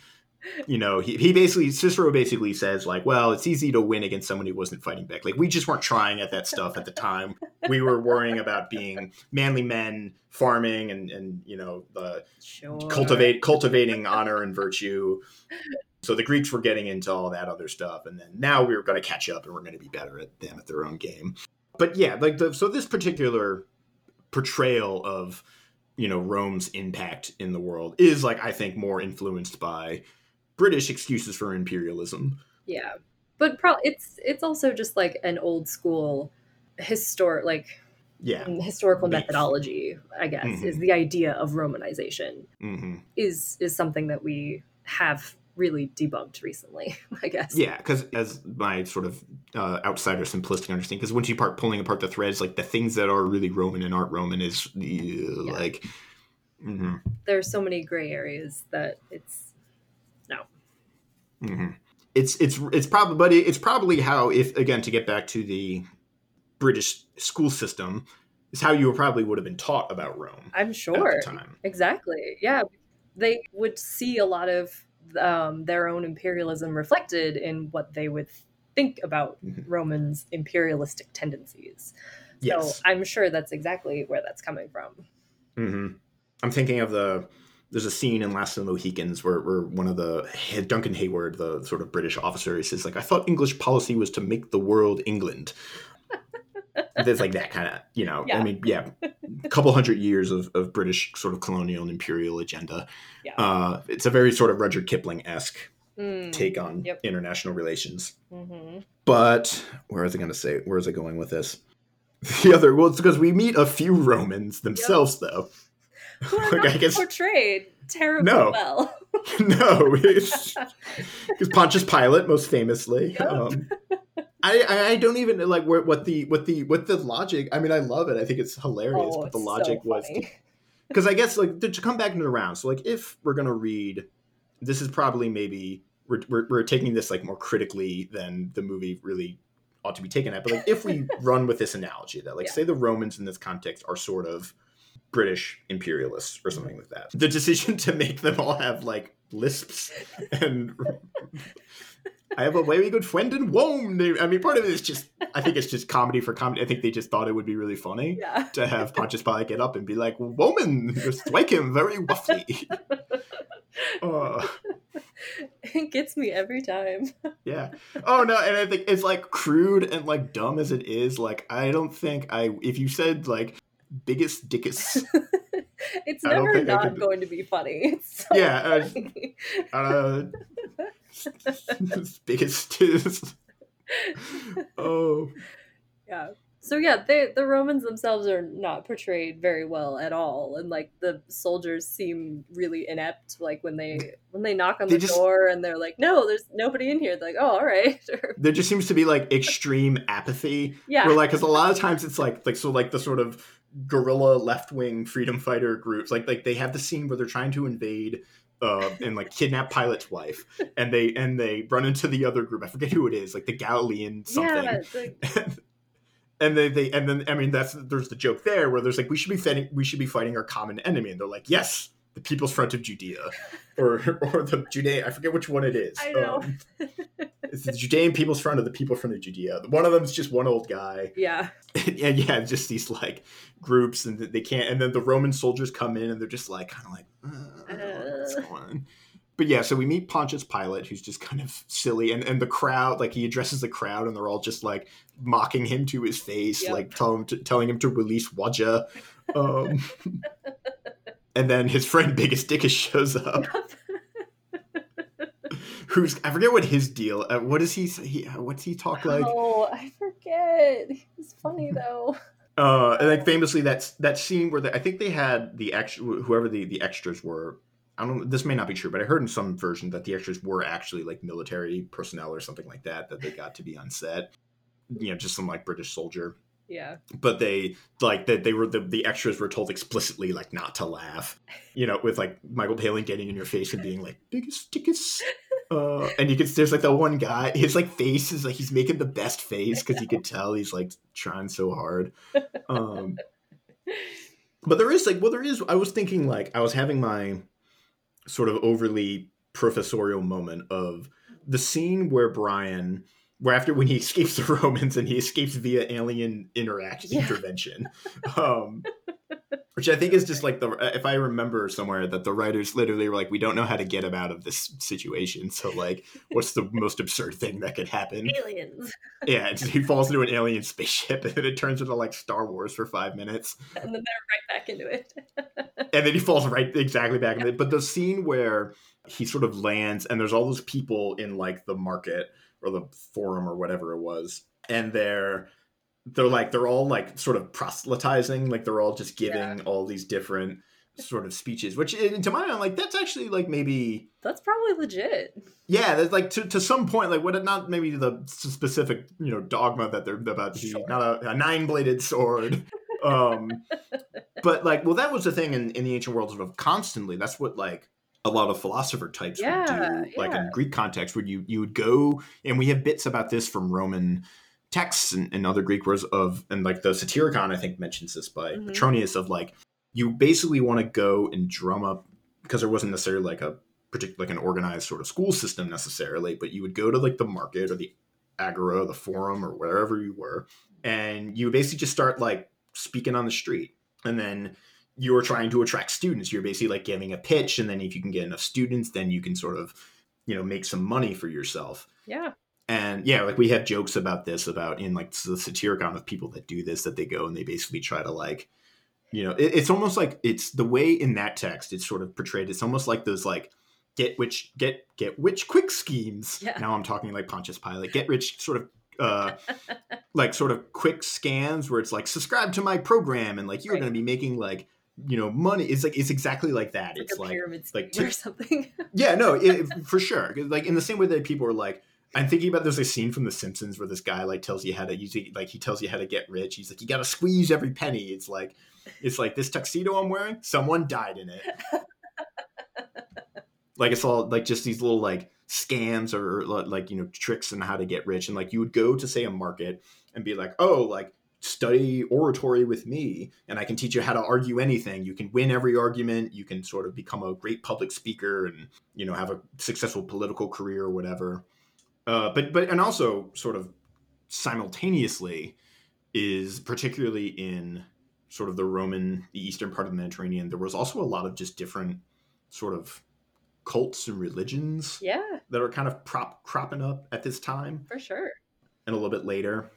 you know, he, he basically Cicero basically says like, well, it's easy to win against someone who wasn't fighting back. Like we just weren't trying at that stuff at the time. We were worrying about being manly men, farming, and and you know the Sure. cultivate cultivating honor and virtue. So the Greeks were getting into all that other stuff, and then now we're going to catch up, and we're going to be better at them at their own game. But yeah, like the so this particular portrayal of you know Rome's impact in the world is like I think more influenced by British excuses for imperialism. Yeah. But pro- it's it's also just like an old school historic like Yeah. historical methodology, I guess, Mhm. is the idea of Romanization hmm is is something that we have really debunked recently, I guess. Yeah, because as my sort of uh, outsider simplistic understanding, because once you start pulling apart the threads, like the things that are really Roman and aren't Roman is uh, like, hmm There's so many gray areas that it's hmm it's it's it's probably, but it's probably how if again to get back to the British school system is how you probably would have been taught about Rome I'm sure. Exactly. Yeah. They would see a lot of um, their own imperialism reflected in what they would think about Mhm. Romans' imperialistic tendencies. Yes. So I'm sure that's exactly where that's coming from. hmm I'm thinking of the. There's a scene in Last of the Mohicans where, where one of the Duncan Heyward, the sort of British officer, he says like, "I thought English policy was to make the world England." There's like that kind of, you know. I mean, yeah, a couple hundred years of, of British sort of colonial and imperial agenda. Yeah. Uh, it's a very sort of Rudyard Kipling esque Mm. take on Yep. international relations. hmm But where is I going to say? Where is it going with this? the other well, it's because we meet a few Romans themselves, though. Who are Like, not I guess- portrayed terribly No. well. no, because Pontius Pilate, most famously. Yep. Um, I, I don't even like what the what the what the logic. I mean, I love it. I think it's hilarious. Oh, but the it's so logic was because I guess like to, to come back into the round. So like if we're gonna read, this is probably maybe we're, we're we're taking this like more critically than the movie really ought to be taken at. But like if we run with this analogy that like Yeah. say the Romans in this context are sort of British imperialists or something like that. The decision to make them all have like lisps and I have a very good friend in Rome. named- I mean, part of it is just I think it's just comedy for comedy. I think they just thought it would be really funny Yeah. to have Pontius Pilate get up and be like, "Woman, strike him very roughly." Uh, It gets me every time. yeah. Oh no, and I think it's like crude and like dumb as it is. Like I don't think I if you said like Biggus Dickus, it's never not could- going to be funny. So Yeah, uh, uh, Biggus is. oh yeah. So yeah, they the Romans themselves are not portrayed very well at all, and like the soldiers seem really inept. Like when they when they knock on They the just- door and they're like, "No, there's nobody in here." They're like, "Oh, all right." There just seems to be like extreme apathy yeah. Where like, because a lot of times it's like, like so, like the sort of guerrilla left wing freedom fighter groups, like like they have the scene where they're trying to invade. Uh, and like kidnap Pilate's wife, and they and they run into the other group. I forget who it is, like the Galilean something. Yeah, like- and they, they and then I mean that's there's the joke there where there's like we should be fighting we should be fighting our common enemy, and they're like yes, the People's Front of Judea, or or the Judea. I forget which one it is. I know. Um, it's the Judean People's Front or the People Front of Judea. One of them is just one old guy yeah. and yeah, just these like groups, and they can't. And then the Roman soldiers come in, and they're just like kind of like, uh, what's Uh. going on? But yeah, so we meet Pontius Pilate, who's just kind of silly, and and the crowd, like he addresses the crowd, and they're all just like mocking him to his face, Yep. like tell him to, telling him to release Wajah. Um, and then his friend Biggus Dickus shows up, who's I forget what his deal. Uh, what does he, say- he? What's he talk like? oh, I forget. He's funny though. Uh, and like famously, that's that scene where they, I think they had the extra whoever the the extras were. I don't. This may not be true, but I heard in some version that the extras were actually like military personnel or something like that that they got to be on set. You know, just some like British soldier. Yeah. But they like that they were the the extras were told explicitly like not to laugh. You know, with like Michael Palin getting in your face and being like Biggus Dickus. Uh, and you could there's like that one guy his like face is like he's making the best face because you could tell he's like trying so hard um but there is like well there is i was thinking like i was having my sort of overly professorial moment of the scene where brian where after when he escapes the romans and he escapes via alien interaction Yeah. intervention um which i think is just like the uh, if i remember somewhere that the writers literally were like we don't know how to get him out of this situation so like what's the most absurd thing that could happen Aliens. yeah he falls into an alien spaceship and then it turns into like star wars for five minutes And then they're right back into it. and then he falls right exactly back in it. But the scene where he sort of lands and there's all those people in like the market or the forum or whatever it was, and they're they're like they're all like sort of proselytizing, like they're all just giving all these different sort of speeches, which to my mind, like that's actually like maybe That's probably legit. yeah, there's like to, to some point, like what not maybe the specific you know dogma that they're about to be Sure. not a, a nine bladed sword, um, but like well that was the thing in, in the ancient world of constantly. That's what like a lot of philosopher types would do, like yeah. in Greek context, where you you would go and we have bits about this from Roman texts and, and other Greek words of and like the Satyricon I think mentions this by Mhm. Petronius of like you basically want to go and drum up because there wasn't necessarily like a particular like an organized sort of school system necessarily, but you would go to like the market or the agora, the forum, or wherever you were, and you would basically just start like speaking on the street, and then you were trying to attract students. You're basically like giving a pitch, and then if you can get enough students, then you can sort of you know make some money for yourself. Yeah. And yeah, like we have jokes about this about in like the Satyricon of people that do this that they go and they basically try to like you know it, it's almost like it's the way in that text it's sort of portrayed it's almost like those like get which get get which quick schemes Yeah. now i'm talking like pontius pilate get rich sort of uh, like sort of quick scans where it's like subscribe to my program and like you're Right. going to be making like you know money. It's like it's exactly like that. It's It's like like pyramid like scheme to- or something. yeah, no, it, for sure Like in the same way that people are like, I'm thinking about there's a scene from The Simpsons where this guy like tells you how to use like he tells you how to get rich. He's like, you got to squeeze every penny. It's like, it's like this tuxedo I'm wearing, someone died in it. like it's all like just these little like scams or like you know tricks on how to get rich, and like you would go to say a market and be like, oh, like study oratory with me and I can teach you how to argue anything. You can win every argument. You can sort of become a great public speaker and, you know, have a successful political career or whatever. Uh, but, but, and also sort of simultaneously is particularly in sort of the Roman, the eastern part of the Mediterranean, there was also a lot of just different sort of cults and religions yeah, that are kind of prop cropping up at this time for sure. and a little bit later.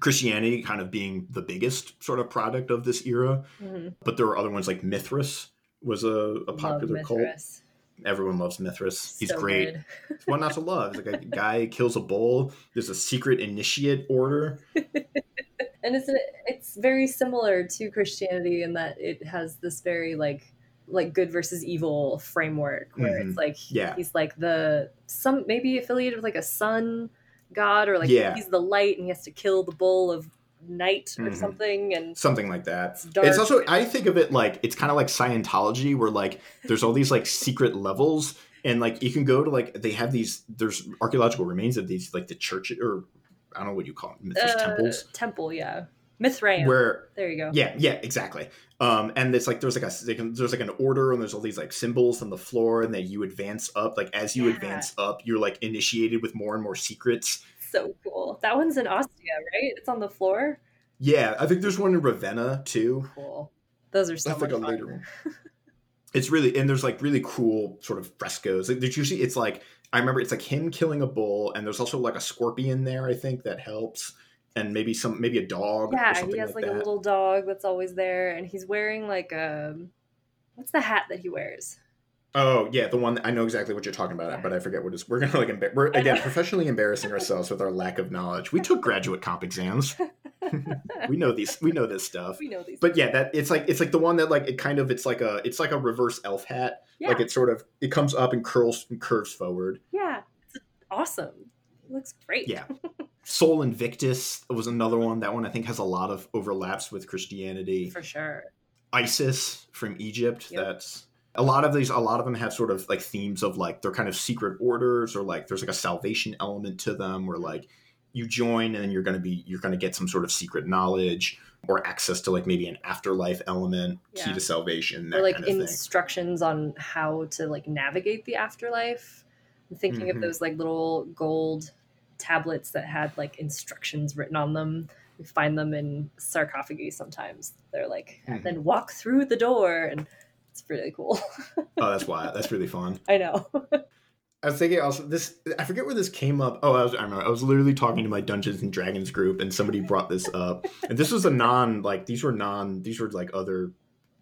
Christianity kind of being the biggest sort of product of this era, Mhm. but there were other ones like Mithras was a, a popular cult. Everyone loves Mithras. He's So great. It's one not to love. It's like a guy kills a bull. There's a secret initiate order. and it's it's very similar to Christianity in that it has this very like like good versus evil framework where Mhm. it's like Yeah. he's like the some maybe affiliated with like a sun god or like Yeah. he's the light and he has to kill the bull of night or Mhm. something and Something like that. It's dark. It's also I think of it like it's kind of like Scientology where like there's all these like secret levels and like you can go to like they have these there's archaeological remains of these like the church or I don't know what you call them, uh, temples temple yeah Mithraeum where there you go Yeah, yeah, exactly. Um, and it's like there's like a there's like an order, and there's all these like symbols on the floor, and then you advance up. Like as you Yeah. advance up, you're like initiated with more and more secrets. So cool that one's in Ostia right it's on the floor Yeah, I think there's one in Ravenna too. cool those are so That's like a fun. later one. It's really and there's like really cool sort of frescoes. Like, there's usually it's like I remember it's like him killing a bull, and there's also like a scorpion there. I think that helps, and maybe some maybe a dog. or Yeah, he has like, like, a little dog that's always there, and he's wearing like a what's the hat that he wears? Oh yeah, the one that, I know exactly what you're talking about, but I forget what it is. We're gonna like embar- we're again professionally embarrassing ourselves with our lack of knowledge. We took graduate comp exams. we know these. We know this stuff. we know these. But yeah, that it's like it's like the one that like it kind of it's like a it's like a reverse elf hat. yeah, Like it sort of it comes up and curls and curves forward. yeah, it's awesome. It looks great. Yeah. Sol Invictus was another one. That one I think has a lot of overlaps with Christianity. for sure. Isis from Egypt. Yep. That's a lot of these. A lot of them have sort of like themes of like they're kind of secret orders or like there's like a salvation element to them where like you join and then you're going to be you're going to get some sort of secret knowledge or access to like maybe an afterlife element, key to salvation, that Or like kind of thing. instructions on how to like navigate the afterlife. I'm thinking Mhm. of those like little gold tablets that had like instructions written on them. We find them in sarcophagi sometimes. They're like, Mhm. then walk through the door, and it's really cool. Oh, that's why that's really fun. I know. I was thinking also this. I forget where this came up. Oh, I was. I remember. I was literally talking to my Dungeons and Dragons group, and somebody brought this up. And this was a non like these were non these were like other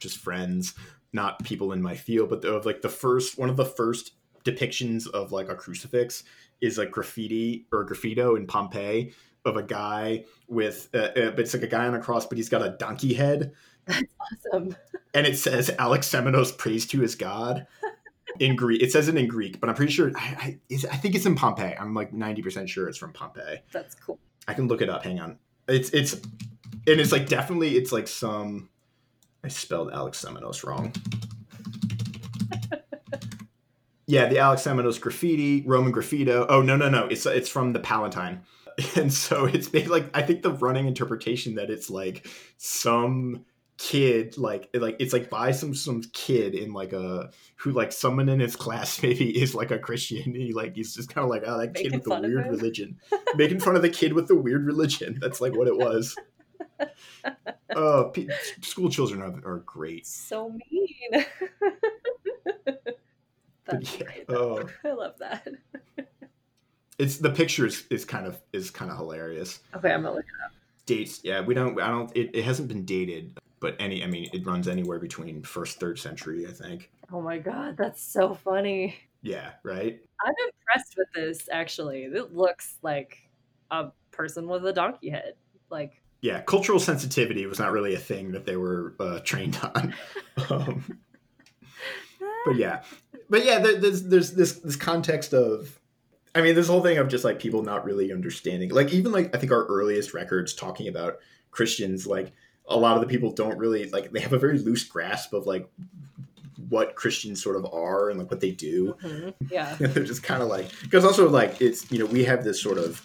just friends, not people in my field. But of like the first one of the first depictions of like a crucifix is like graffiti or graffito in Pompeii of a guy with. Uh, uh, but it's like a guy on a cross, but he's got a donkey head, awesome. and it says Alexamenos prays to his god in Greek. It says it in Greek, but I'm pretty sure. I, I, I think it's in Pompeii. I'm like 90 percent sure it's from Pompeii. That's cool. I can look it up. Hang on. It's it's and it's like definitely it's like some. I spelled Alexamenos wrong. yeah, the Alexamenos graffiti, Roman graffito. Oh no no no! It's it's from the Palatine, and so it's big, like I think the running interpretation that it's like some kid like like it's like by some some kid in like a who like someone in his class maybe is like a Christian and he like he's just kind of like oh that kid with the weird religion making fun of the kid with the weird religion that's like what it was uh pe- school children are, are great So mean. That's yeah, great. oh. I love that. it's the picture is, is kind of is kind of hilarious Okay, I'm gonna look dates yeah we don't i don't it, it hasn't been dated but any i mean it runs anywhere between first third century i think Oh my god, that's so funny. yeah right I'm impressed with this actually. It looks like a person with a donkey head. Like, yeah, cultural sensitivity was not really a thing that they were uh, trained on. um, but yeah, but yeah, there's there's this this context of, I mean, this whole thing of just like people not really understanding, like even like I think our earliest records talking about Christians, like a lot of the people don't really like they have a very loose grasp of like what Christians sort of are and like what they do. mhm, yeah, They're just kind of like because also like it's you know we have this sort of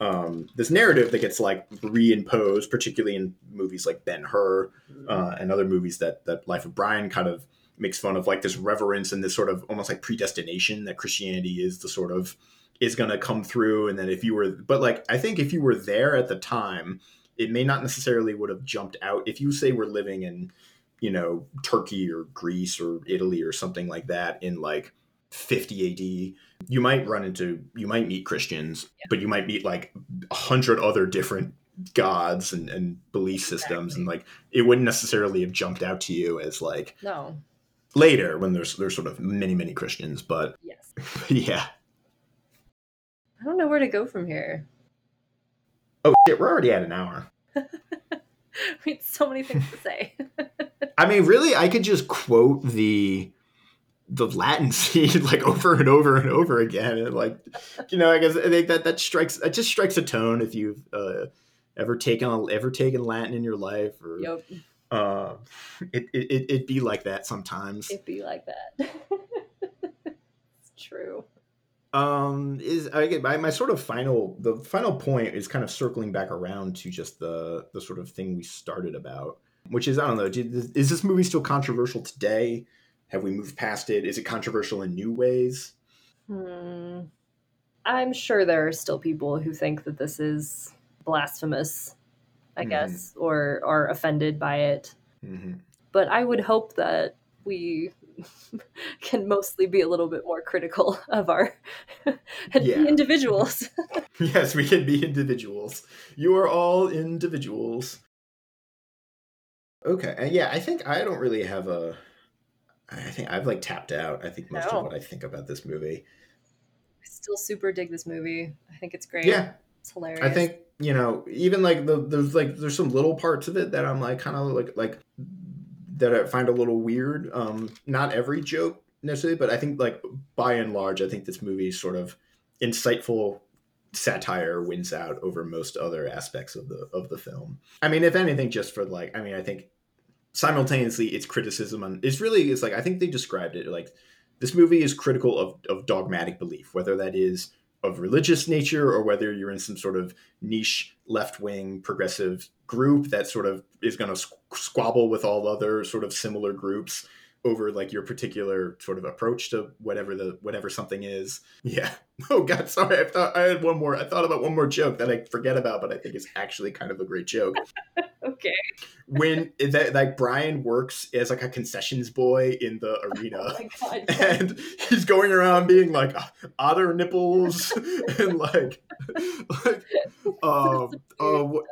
um, this narrative that gets like reimposed, particularly in movies like Ben Hur uh, and other movies that that Life of Brian kind of makes fun of, like this reverence and this sort of almost like predestination that Christianity is the sort of is going to come through, and then if you were, but like I think if you were there at the time, it may not necessarily would have jumped out. If you say we're living in you know Turkey or Greece or Italy or something like that in like 50 AD you might run into you might meet christians but you might meet like a hundred other different gods and, and belief systems and like it wouldn't necessarily have jumped out to you as like no, later when there's there's sort of many many christians but yes. yeah I don't know where to go from here. Oh shit we're already at an hour We had so many things to say. i mean really i could just quote the the latin seed like over and over and over again and like you know i guess i think that that strikes that just strikes a tone if you've uh ever taken a, ever taken latin in your life or yep, uh, it, it, it, it'd be like that sometimes. it'd be like that. it's true. Um, is I get my, my sort of final the final point is kind of circling back around to just the the sort of thing we started about, which is I don't know, did, is this movie still controversial today? Have we moved past it? Is it controversial in new ways? Hmm. I'm sure there are still people who think that this is blasphemous, I Mhm. guess, or are offended by it. hmm But I would hope that we can mostly be a little bit more critical of our Yeah. individuals. Yes, we can be individuals. You are all individuals. Okay, and yeah, I think I don't really have a. I think I've like tapped out. I think most No. of what I think about this movie. I still super dig this movie. I think it's great. Yeah, It's hilarious. I think you know, even like the there's like there's some little parts of it that I'm like kind of like like that I find a little weird. Um, not every joke necessarily, but I think like by and large, I think this movie's sort of insightful satire wins out over most other aspects of the of the film. I mean, if anything, just for like, I mean, I think simultaneously its criticism on it's really it's like I think they described it like this movie is critical of of dogmatic belief, whether that is of religious nature or whether you're in some sort of niche left wing progressive group that sort of is going to squabble with all other sort of similar groups over like your particular sort of approach to whatever the whatever something is. Yeah. Oh god, sorry. I thought I had one more. I thought about one more joke that I forget about, but I think is actually kind of a great joke. okay. When that like Brian works as like a concessions boy in the Oh arena my god. and he's going around being like otter nipples and like like um uh, what,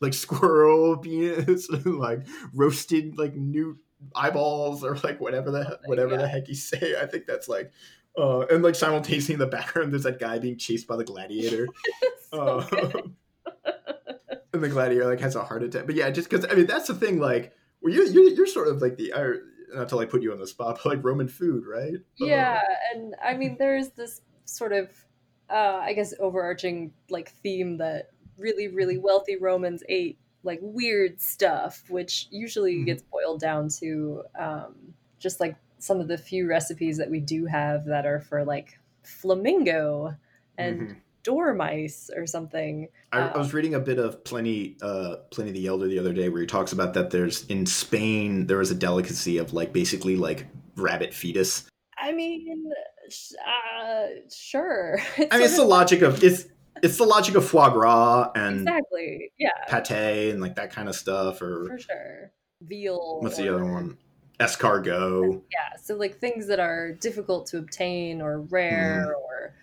like squirrel penis and like roasted like newt eyeballs or like whatever the whatever the heck you say. I think that's like uh and like simultaneously in the background there's that guy being chased by the gladiator. So Uh, and the gladiator like has a heart attack. But yeah, just because I mean that's the thing. Like, well, you're you're, you're sort of like the not to like put you on the spot, but like Roman food, right? yeah and i mean there's this sort of uh i guess overarching like theme that really really wealthy romans ate like weird stuff which usually Mhm. gets boiled down to um just like some of the few recipes that we do have that are for like flamingo and Mhm. dormice or something I, I uh, was reading a bit of Pliny, uh, Pliny the Elder the other day, where he talks about that. There's in Spain there was a delicacy of like basically like rabbit fetus. i mean uh sure I mean, it's the logic of it's it's the logic of foie gras and exactly yeah pate and like that kind of stuff. Or for sure veal what's the other one? Escargot. yeah so like things that are difficult to obtain or rare Mm-hmm. or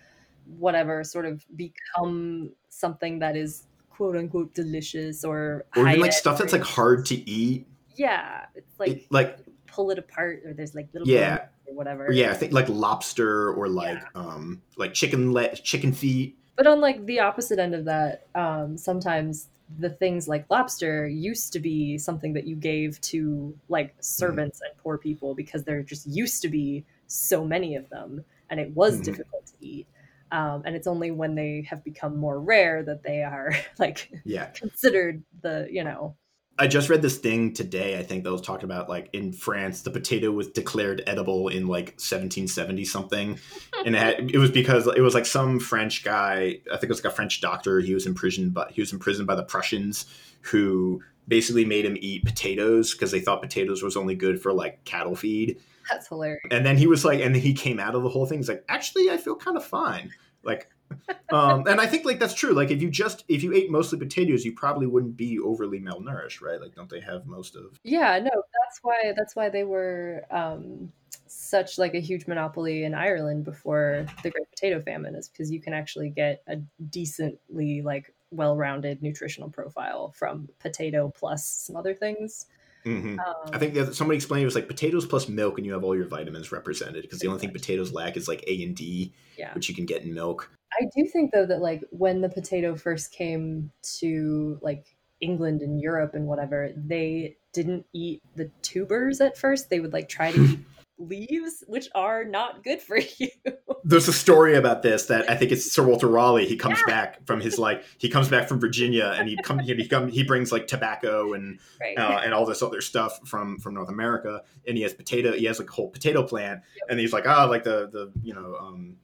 whatever sort of become something that is quote unquote delicious or Or even like stuff that's like hard to eat. yeah it's like It- like pull it apart or there's like little Yeah. or whatever Or yeah, I think like lobster or like um like chicken le- chicken feet But on like the opposite end of that, um, sometimes the things like lobster used to be something that you gave to like servants mm-hmm. and poor people because there just used to be so many of them and it was mm-hmm. difficult to eat. Um, and it's only when they have become more rare that they are like yeah considered the you know I just read this thing today. I think that was talking about like in France, the potato was declared edible in like 1770 something, and it, had, it, was because it was like some French guy. I think it was like a French doctor. He was imprisoned, but he was imprisoned by the Prussians, who basically made him eat potatoes because they thought potatoes was only good for like cattle feed. That's hilarious. And then he was like, and then he came out of the whole thing. He's like, actually, I feel kind of fine. Like um, and I think like that's true. Like if you just if you ate mostly potatoes, you probably wouldn't be overly malnourished, right? Like don't they have most of? Yeah, no, that's why that's why they were um, such like a huge monopoly in Ireland before the Great Potato Famine, is because you can actually get a decently like well-rounded nutritional profile from potato plus some other things. Mm-hmm. Um, I think somebody explained it was like potatoes plus milk, and you have all your vitamins represented. Because the only thing potatoes lack is like A and D, yeah. which you can get in milk. I do think though that like when the potato first came to like England and Europe and whatever, they didn't eat the tubers at first. They would like try to eat leaves, which are not good for you. There's a story about this that I think it's Sir Walter Raleigh. He comes yeah. back from his like he comes back from Virginia and he come he come he brings like tobacco and right. uh, and all this other stuff from from North America and he has potato he has like a whole potato plant yep. and he's like ah oh, like the the you know um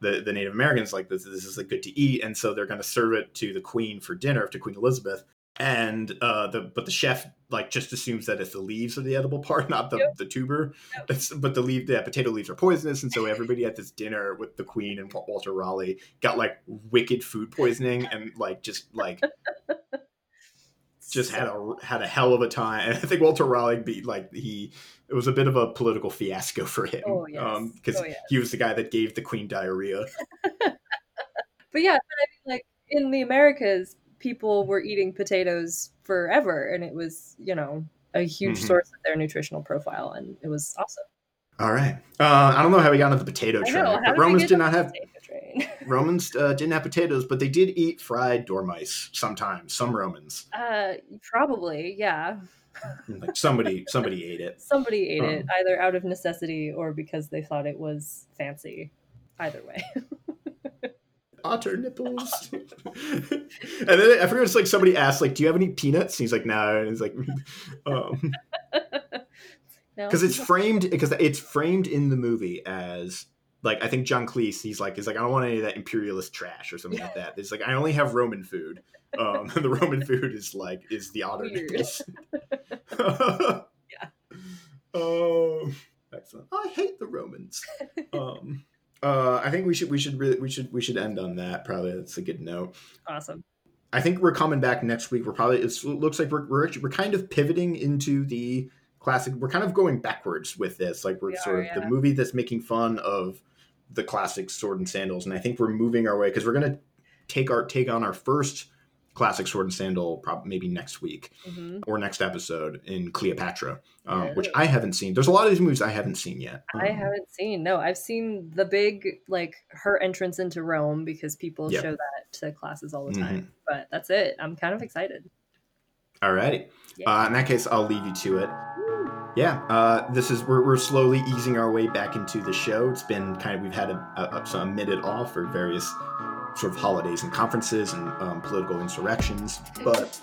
the, the Native Americans like this this is like good to eat and so they're going to serve it to the Queen for dinner to Queen Elizabeth and uh, the but the chef like just assumes that it's the leaves are the edible part, not the, yep. the tuber. Yep. But the leaf, the potato leaves are poisonous, and so everybody at this dinner with the Queen and Walter Raleigh got like wicked food poisoning and like just like just had a had a hell of a time. And I think Walter Raleigh beat like he it was a bit of a political fiasco for him because oh, yes. um, oh, yes. he was the guy that gave the Queen diarrhea. but yeah, but I mean, like in the Americas, people were eating potatoes forever and it was you know a huge mm-hmm. source of their nutritional profile and it was awesome all right uh, i don't know how we got into the potato train but romans did not have romans uh, didn't have potatoes but they did eat fried dormice sometimes some romans uh, probably yeah like somebody somebody ate it somebody ate um, it either out of necessity or because they thought it was fancy either way otter nipples. and then I forget it's like somebody asked, like, do you have any peanuts? And he's like, no. And he's like, um, because no. it's framed because it's framed in the movie as like I think John Cleese. He's like, he's like, I don't want any of that imperialist trash or something like that. It's like I only have Roman food. Um, and the Roman food is like is the otter Weird. nipples. yeah. Oh, excellent. I hate the Romans. Um, uh, I think we should we should really we should we should end on that. Probably that's a good note. Awesome. I think we're coming back next week. We're probably it looks like we're we're, actually, we're kind of pivoting into the classic. We're kind of going backwards with this. Like we're we sort are, of yeah. the movie that's making fun of the classic sword and sandals, and I think we're moving our way because we're gonna take our take on our first classic sword and sandal probably maybe next week mm-hmm. or next episode in cleopatra um, which i haven't seen. There's a lot of these movies i haven't seen yet. I um, haven't seen no i've seen the big like her entrance into rome because people yep. show that to classes all the time mm-hmm. but that's it. I'm kind of excited. All right yeah. uh, in that case i'll leave you to it. Yeah uh, this is we're, we're slowly easing our way back into the show. It's been kind of we've had a, a, a minute off for various sort of holidays and conferences and um, political insurrections. But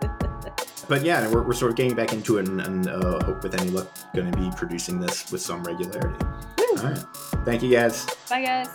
but yeah, we're, we're sort of getting back into it and, and uh, hope with any luck going to be producing this with some regularity. Woo. All right. Thank you guys. Bye guys.